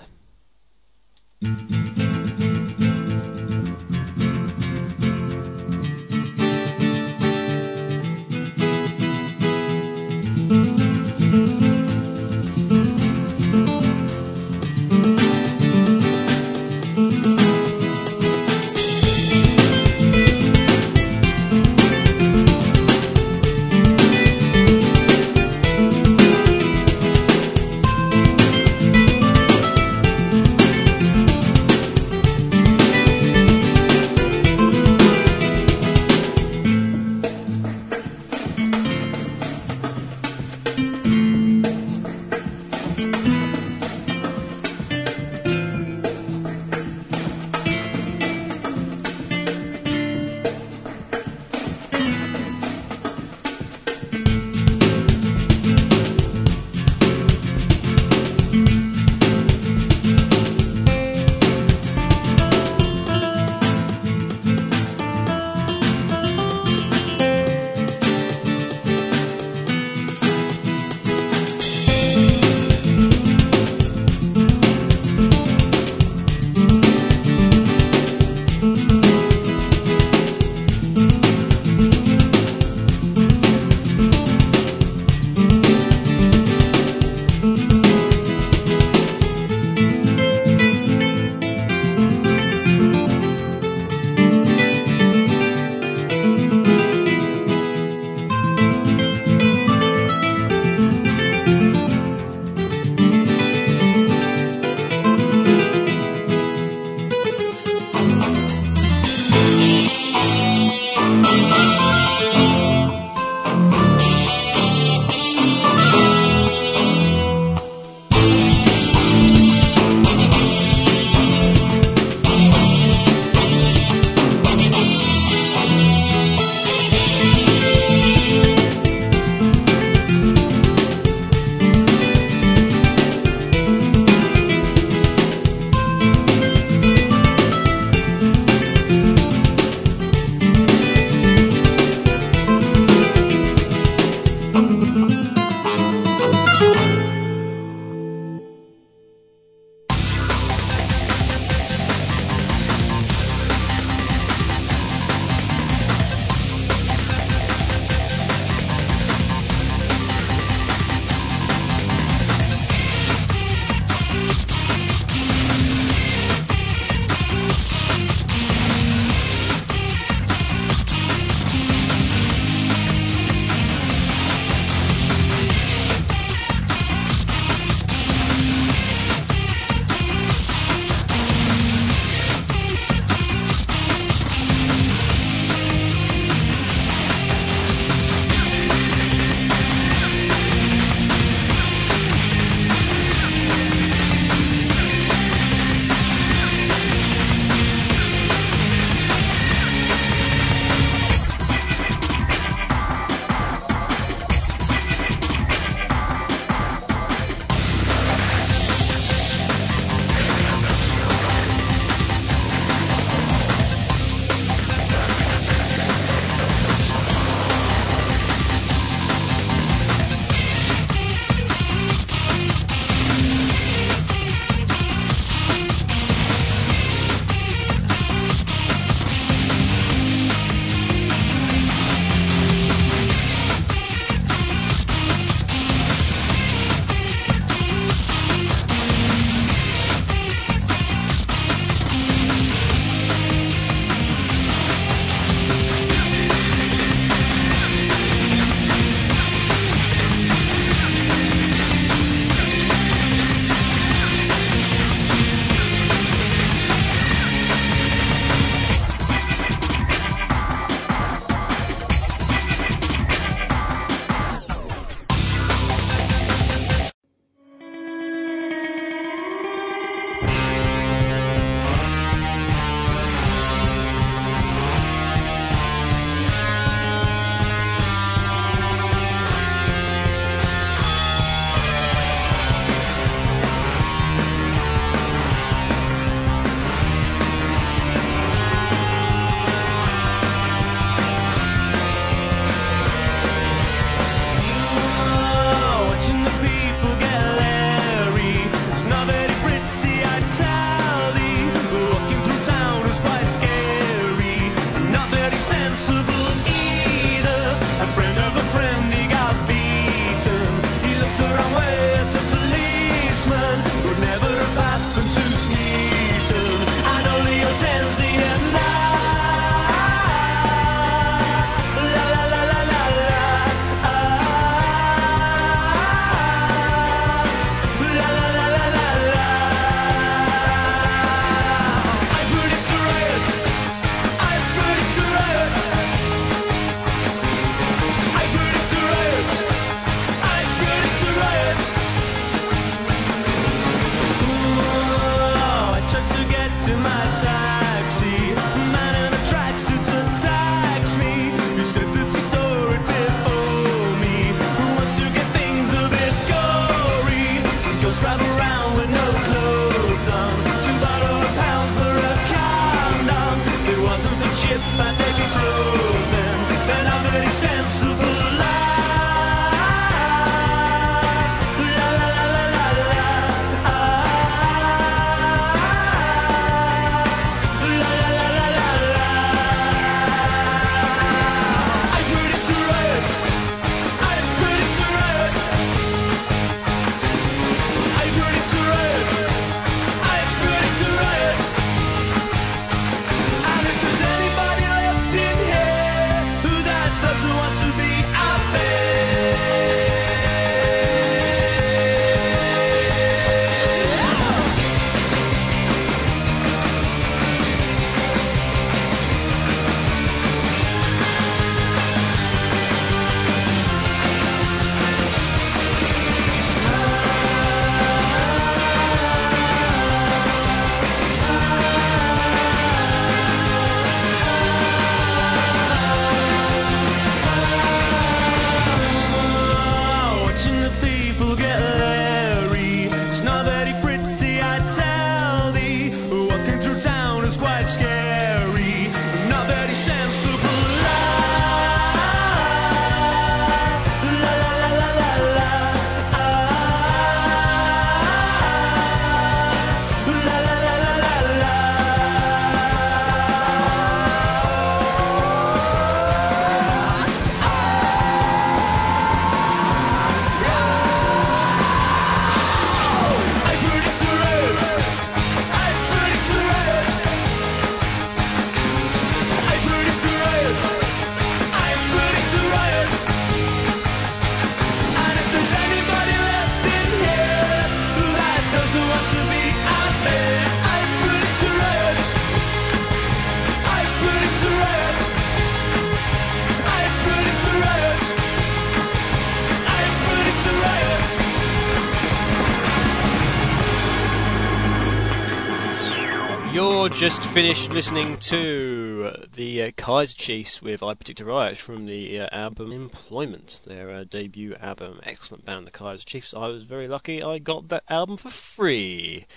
Finished listening to the uh, Kaiser Chiefs with I Predict a Riot from the uh, album Employment, their uh, debut album. Excellent band, the Kaiser Chiefs. I was very lucky I got that album for free.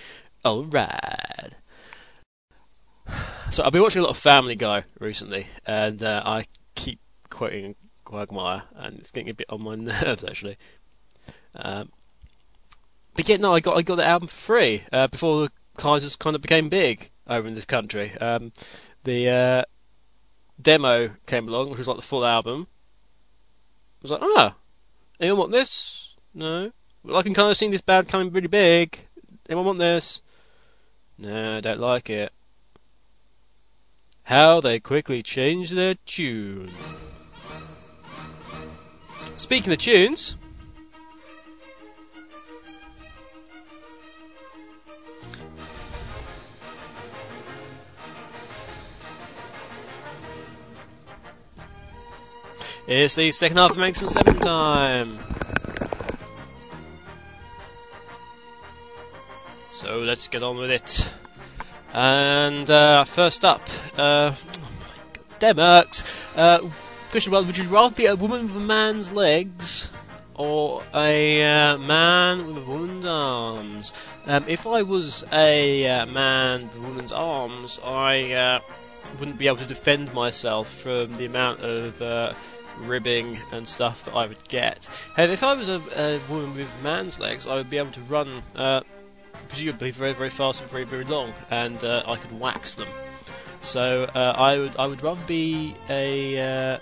Alright. So I've been watching a lot of Family Guy recently, and uh, I keep quoting Quagmire, and it's getting a bit on my [laughs] nerves actually. Um, but yeah, no, I got I got the album for free uh, before the Kaisers kind of became big over in this country. Um, the uh, demo came along, which was like the full album. I was like, ah, anyone want this? No. Well, I can kind of see this band coming really big. Anyone want this? No, I don't like it. How they quickly changed their tune. Speaking of tunes, it's the second half of Maximum 7 time. So let's get on with it. And uh, first up, uh, oh my god, Demix. Uh, question: Well, would you rather be a woman with a man's legs or a uh, man with a woman's arms? Um, if I was a uh, man with a woman's arms, I uh, wouldn't be able to defend myself from the amount of uh, ribbing and stuff that I would get. And if I was a, a woman with man's legs, I would be able to run. Uh, presumably very very fast and very very long, and uh, I could wax them. So uh, I would I would rather be a uh,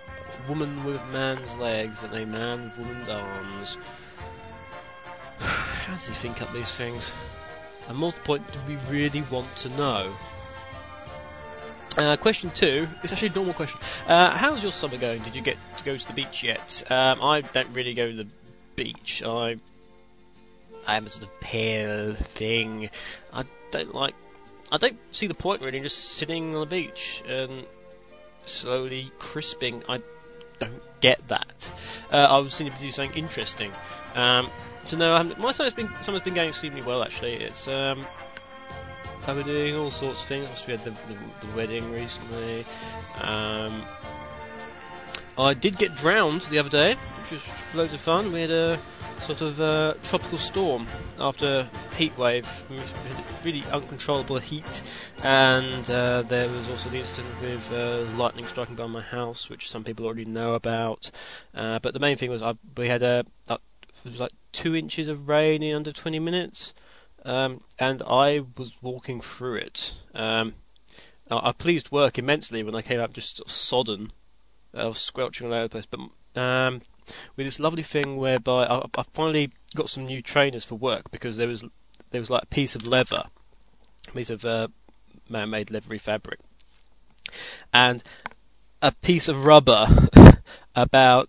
woman with man's legs than a man with woman's arms. [sighs] How does he think up these things? And point, do we really want to know? Uh, question two is actually a normal question. Uh, how's your summer going? Did you get to go to the beach yet? Um, I don't really go to the beach. I I'm a sort of pale thing. I don't like. I don't see the point really in just sitting on the beach and slowly crisping. I don't get that. Uh, I was thinking to do something interesting. Um, so no, my summer's been summer's been going extremely well actually. It's um, Been doing all sorts of things. Obviously, we had the, the, the wedding recently. Um, I did get drowned the other day, which was loads of fun. We had a sort of uh, tropical storm after heat wave, really uncontrollable heat, and uh, there was also the incident with uh, lightning striking by my house, which some people already know about. Uh, but the main thing was I, we had a, a it was like two inches of rain in under 20 minutes, um, and I was walking through it. Um, I pleased work immensely when I came out just sort of sodden. I was squelching all over the place, but um, with this lovely thing whereby I, I finally got some new trainers for work because there was there was like a piece of leather, a piece of uh, man-made leathery fabric, and a piece of rubber [laughs] about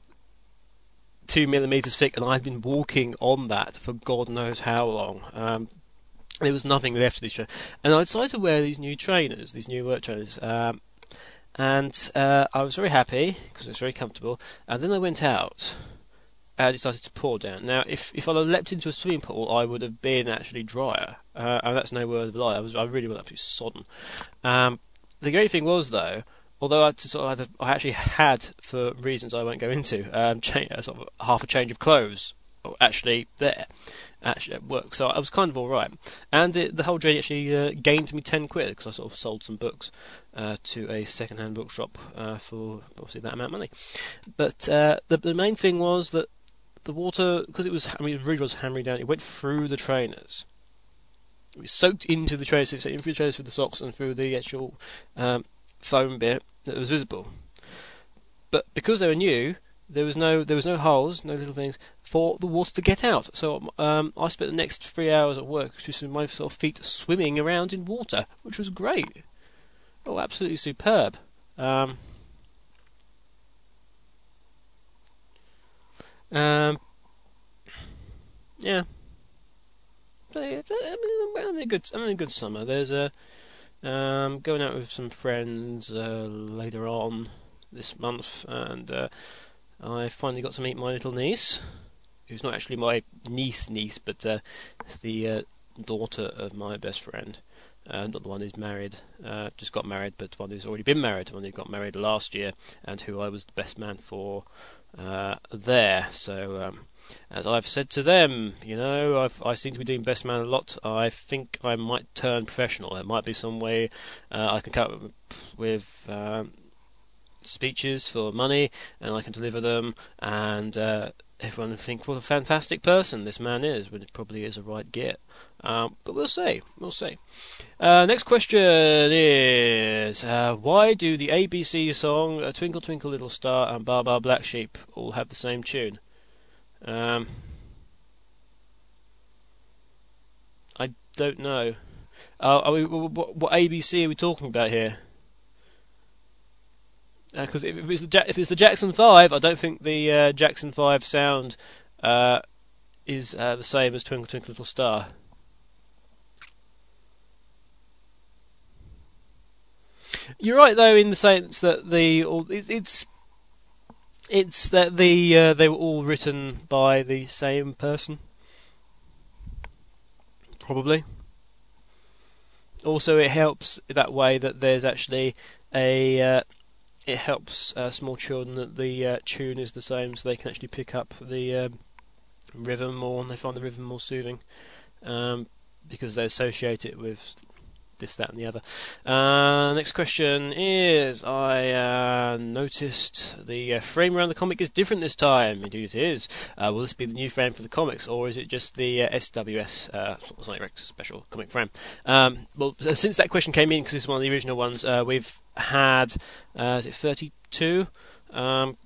two millimeters thick, and I've been walking on that for God knows how long. Um, there was nothing left of this show, and I decided to wear these new trainers, these new work trainers. Um, and uh, I was very happy because it was very comfortable. And then I went out and it started to pour down. Now, if if I'd have leapt into a swimming pool, I would have been actually drier. Uh, and that's no word of a lie. I was I really was absolutely sodden. Um, the great thing was though, although I, sort of a, I actually had for reasons I won't go into, um, [laughs] uh, sort of half a change of clothes actually there actually at work. So I was kind of all right, and it, the whole journey actually uh, gained me ten quid because I sort of sold some books uh, to a second-hand bookshop uh, for obviously that amount of money. But uh, the the main thing was that the water, because it was, I mean, it really was hammering down. It went through the trainers. It was soaked into the trainers, so in through the trainers, through the socks, and through the actual um, foam bit that was visible. But because they were new, there was no there was no holes, no little things for the water to get out. So um, I spent the next three hours at work just with my sort of feet swimming around in water, which was great. Oh, absolutely superb. Um, um, yeah. But, I'm having a good I'm having a good summer. There's a um, going out with some friends uh, later on this month, and uh, I finally got to meet my little niece, who's not actually my niece niece, but uh, the uh, daughter of my best friend. Uh, not the one who's married, uh, just got married, but one who's already been married, one who got married last year, and who I was the best man for uh, there. So, um, as I've said to them, you know, I've, I seem to be doing best man a lot. I think I might turn professional. There might be some way uh, I can come up with um, speeches for money, and I can deliver them, and uh, everyone will think what a fantastic person this man is, when it probably is a right git. Um, but we'll see. We'll see. Uh, next question is uh, why do the ABC song uh, "Twinkle Twinkle Little Star" and "Baa Baa Black Sheep" all have the same tune? Um, I don't know. Uh, we, what, what ABC are we talking about here? Because if, if it's the if it's the Jackson Five, I don't think the uh, Jackson Five sound uh, is uh, the same as Twinkle Twinkle Little Star. You're right though in the sense that the it's it's that the uh, they were all written by the same person. Probably. Also, it helps that way that there's actually a uh, it helps uh, small children that the uh, tune is the same, so they can actually pick up the um, rhythm more, and they find the rhythm more soothing um, because they associate it with this, that, and the other. Uh, next question is: I uh, noticed the uh, frame around the comic is different this time. Indeed, it is. Uh, will this be the new frame for the comics, or is it just the uh, SWS uh, Sonic Rex special comic frame? Um, well, uh, since that question came in, because it's one of the original ones, uh, we've had uh, is it 32? Um,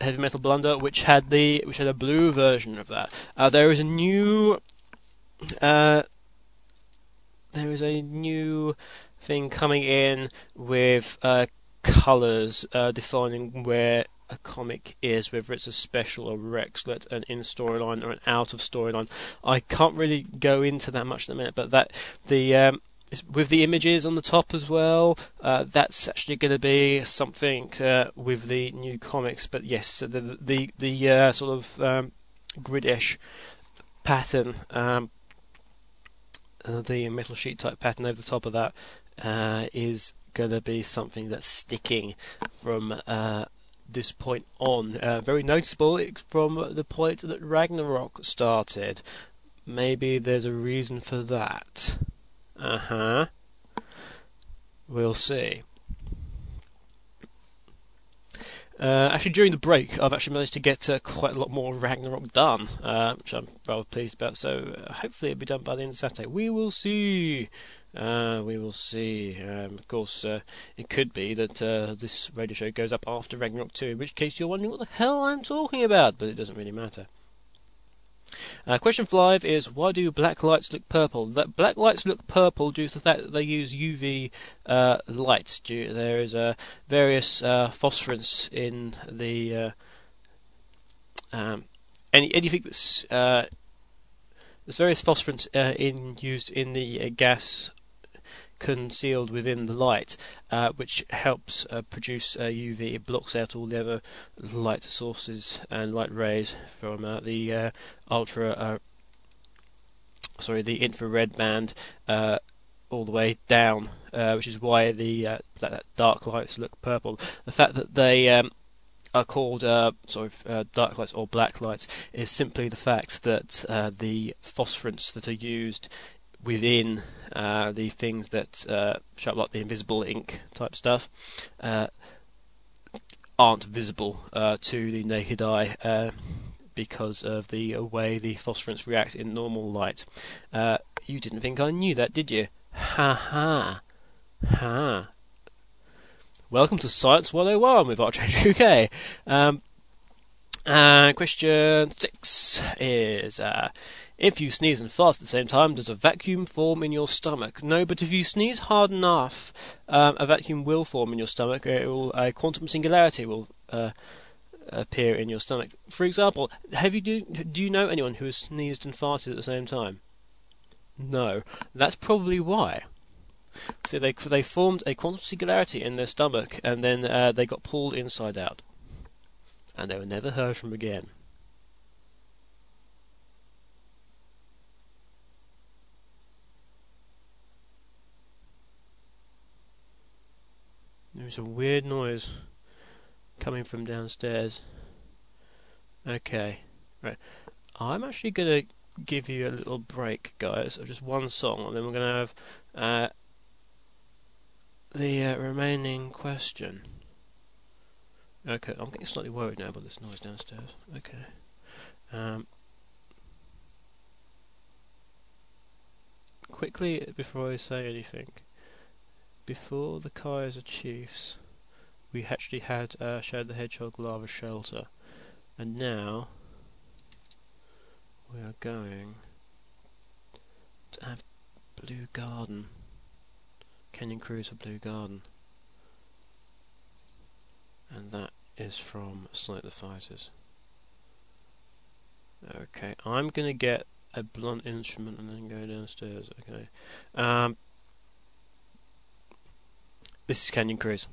Heavy Metal Blunder, which had the which had a blue version of that. Uh, there is a new uh, there is a new thing coming in with uh, colours uh, defining where a comic is, whether it's a special or Rexlet, an in storyline or an out of storyline. I can't really go into that much in a minute, but that the um, with the images on the top as well, uh, that's actually going to be something uh, with the new comics. But yes, the the the uh, sort of um, gridish pattern um, the metal sheet type pattern over the top of that uh, is going to be something that's sticking from uh, this point on. Uh, very noticeable from the point that Ragnarok started. Maybe there's a reason for that. Uh huh. We'll see. Uh, actually, during the break, I've actually managed to get uh, quite a lot more Ragnarok done, uh, which I'm rather pleased about. So uh, hopefully, it'll be done by the end of Saturday. We will see. Uh, we will see. Um, of course, uh, it could be that this radio show goes up after Ragnarok 2, in which case you're wondering what the hell I'm talking about, but it doesn't really matter. Uh, question five is why do black lights look purple? That black lights look purple due to the fact that they use UV uh, there is uh, various uh, phosphorants in the uh, um, any anything that's uh, there's various phosphorants in used in the gas concealed within the light, uh, which helps uh, produce UV. It blocks out all the other light sources and light rays from uh, the uh, ultra, uh, sorry, the infrared band all the way down, which is why the dark lights look purple. The fact that they um, are called uh, sorry, uh, dark lights or black lights is simply the fact that uh, the phosphorants that are used within uh, the things that uh, show up like the invisible ink type stuff uh, aren't visible uh, to the naked eye uh, because of the way the phosphorants react in normal light. Uh, you didn't think I knew that, did you? Ha ha. Ha. Welcome to Science 101 with Archangel UK. Um, question six is if you sneeze and fart at the same time, does a vacuum form in your stomach? No, but if you sneeze hard enough, um, a vacuum will form in your stomach. It will, a quantum singularity will uh, appear in your stomach. For example, have you do, do you know anyone who has sneezed and farted at the same time? No, that's probably why. So they they formed a quantum singularity in their stomach, and then uh, they got pulled inside out, and they were never heard from again. There's a weird noise coming from downstairs. Okay, right. I'm actually gonna give you a little break, guys, of just one song, and then we're gonna have uh, the uh, remaining question. Okay, I'm getting slightly worried now about this noise downstairs. Okay. Um, quickly, before I say anything, before the Kaiser Chiefs, we actually had uh, Shadow the Hedgehog Lava Shelter, and now we are going to have Blue Garden. Canyon Cruise for Blue Garden. And that is from Sonic the Fighters. Okay, I'm gonna get a blunt instrument and then go downstairs. Okay. Um, this is Canyon Cruise.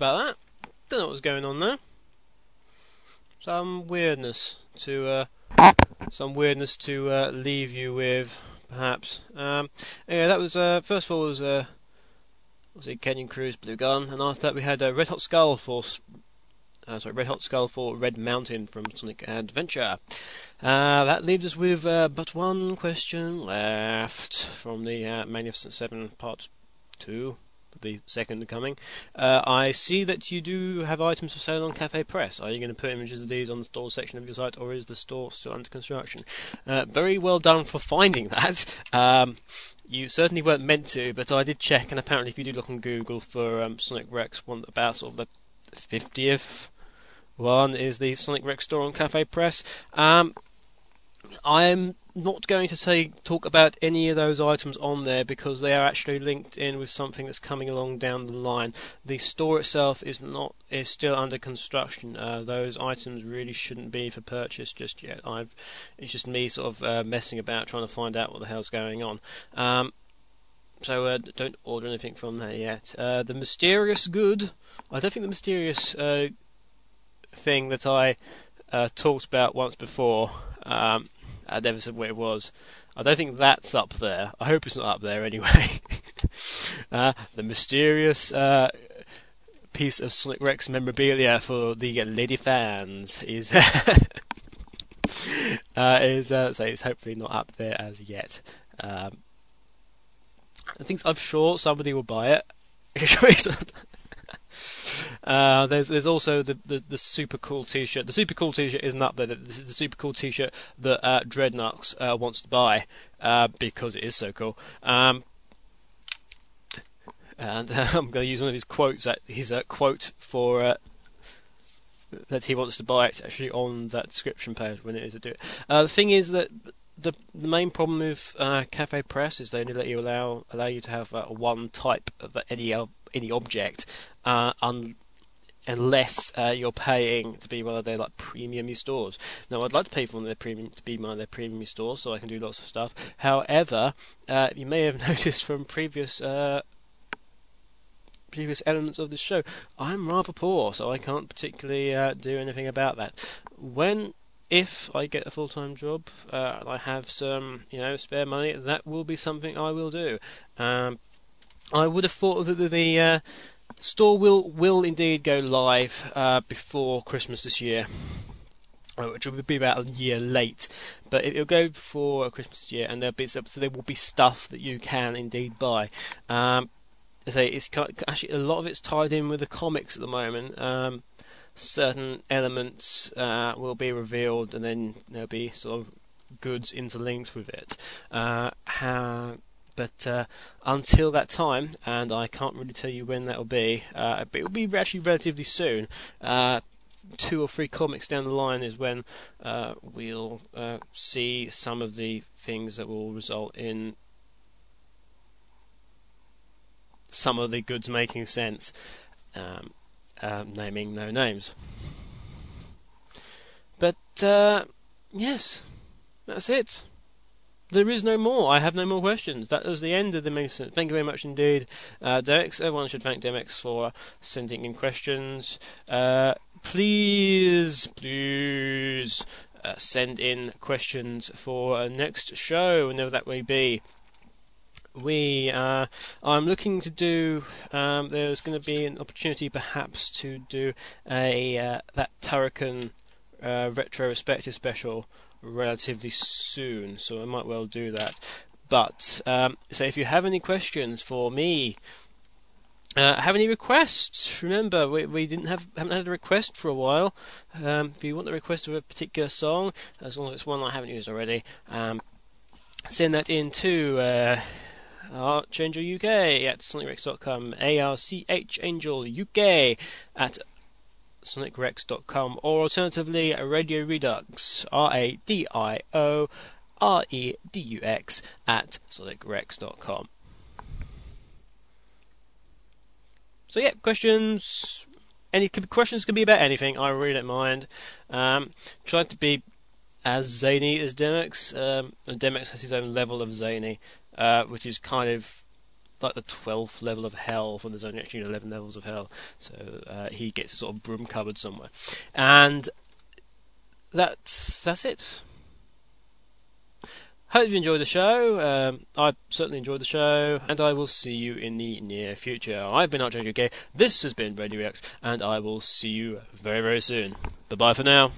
About that. Don't know what was going on there. Some weirdness to uh, some weirdness to uh, leave you with, perhaps. Um, anyway, that was uh, first of all was uh, was it Canyon Cruise Blue Gun, and after that we had uh, Red Hot Skull for uh, sorry Red Hot Skull for Red Mountain from Sonic Adventure. Uh, that leaves us with but one question left from the Magnificent Seven Part Two, the second coming. Uh, I see that you do have items for sale on Cafe Press. Are you going to put images of these on the store section of your site, or is the store still under construction? Uh, very well done for finding that. Um, you certainly weren't meant to, but I did check, and apparently, if you do look on Google for um, Sonic Rex, one about sort of the 50th one is the Sonic Rex store on Cafe Press. Um, I'm not going to say talk about any of those items on there because they are actually linked in with something that's coming along down the line. The store itself is not is still under construction. Uh, those items really shouldn't be for purchase just yet. I've it's just me sort of uh, messing about trying to find out what the hell's going on. Um, so uh, don't order anything from there yet. Uh, the mysterious good. I don't think the mysterious uh, thing that I uh, talked about once before. Um, I never said where it was. I don't think that's up there. I hope it's not up there anyway. [laughs] uh, the mysterious uh, piece of Sonic Rex memorabilia for the lady fans is [laughs] uh, is uh, so it's hopefully not up there as yet. Um, I think I'm sure somebody will buy it. [laughs] Uh, there's there's also the, the, the super cool T-shirt. The super cool T-shirt isn't up there. This is the super cool T-shirt that uh, Dreadnoughts uh, wants to buy uh, because it is so cool. Um, and [laughs] I'm going to use one of his quotes. His uh, quote for that he wants to buy it actually on that description page when it is to do it. The thing is that the the main problem with uh, Cafe Press is they only let you allow allow you to have uh, one type of any any object, uh, un, unless uh, you're paying to be one of their like premium stores. Now, I'd like to pay for one of their premium to be one of their premium stores so I can do lots of stuff. However, uh, you may have [laughs] noticed from previous. Uh, previous elements of the show, I'm rather poor, so I can't particularly uh, do anything about that. When if I get a full-time job uh, and I have some, you know, spare money, that will be something I will do. Um, I would have thought that the, the uh, store will will indeed go live uh, before Christmas this year. uh, Which will be about a year late, but it will go before Christmas year, and there'll be so there will be stuff that you can indeed buy. Um, say it's actually a lot of it's tied in with the comics at the moment. Um, certain elements uh, will be revealed, and then there'll be sort of goods interlinked with it. Uh, how, but uh, until that time, and I can't really tell you when that will be, uh, but it will be actually relatively soon. Uh, two or three comics down the line is when uh, we'll uh, see some of the things that will result in some of the goods making sense. Um, uh, naming no names. But yes, that's it. There is no more. I have no more questions. That was the end of the mission. Thank you very much indeed, uh. Everyone should thank Demix for sending in questions. Uh, please, please uh, send in questions for uh, next show, whenever that may be we uh, I'm looking to do um, there's going to be an opportunity perhaps to do a uh, that Turrican uh, retrospective special relatively soon so I might well do that but um, so if you have any questions for me uh, have any requests? Remember, we, we didn't have haven't had a request for a while. Um, if you want the request of a particular song, as long as it's one I haven't used already, um, send that in to uh, Archangel UK at sonicrex.com, A-R-C-H Angel UK at sonicrex.com, or alternatively Radio Redux, R-A-D-I-O R-E-D-U-X at sonicrex.com. So yeah, questions. Any questions can be about anything. I really don't mind. Um, try to be as zany as Demix. Um, and Demix has his own level of zany, uh, which is kind of like the twelfth level of hell when there's only actually eleven levels of hell. So uh, he gets a sort of broom cupboard somewhere, and that's that's it. Hope you enjoyed the show. Um, I certainly enjoyed the show, and I will see you in the near future. I've been Archangel UK. This has been Radio X, and I will see you very very soon. Bye bye for now.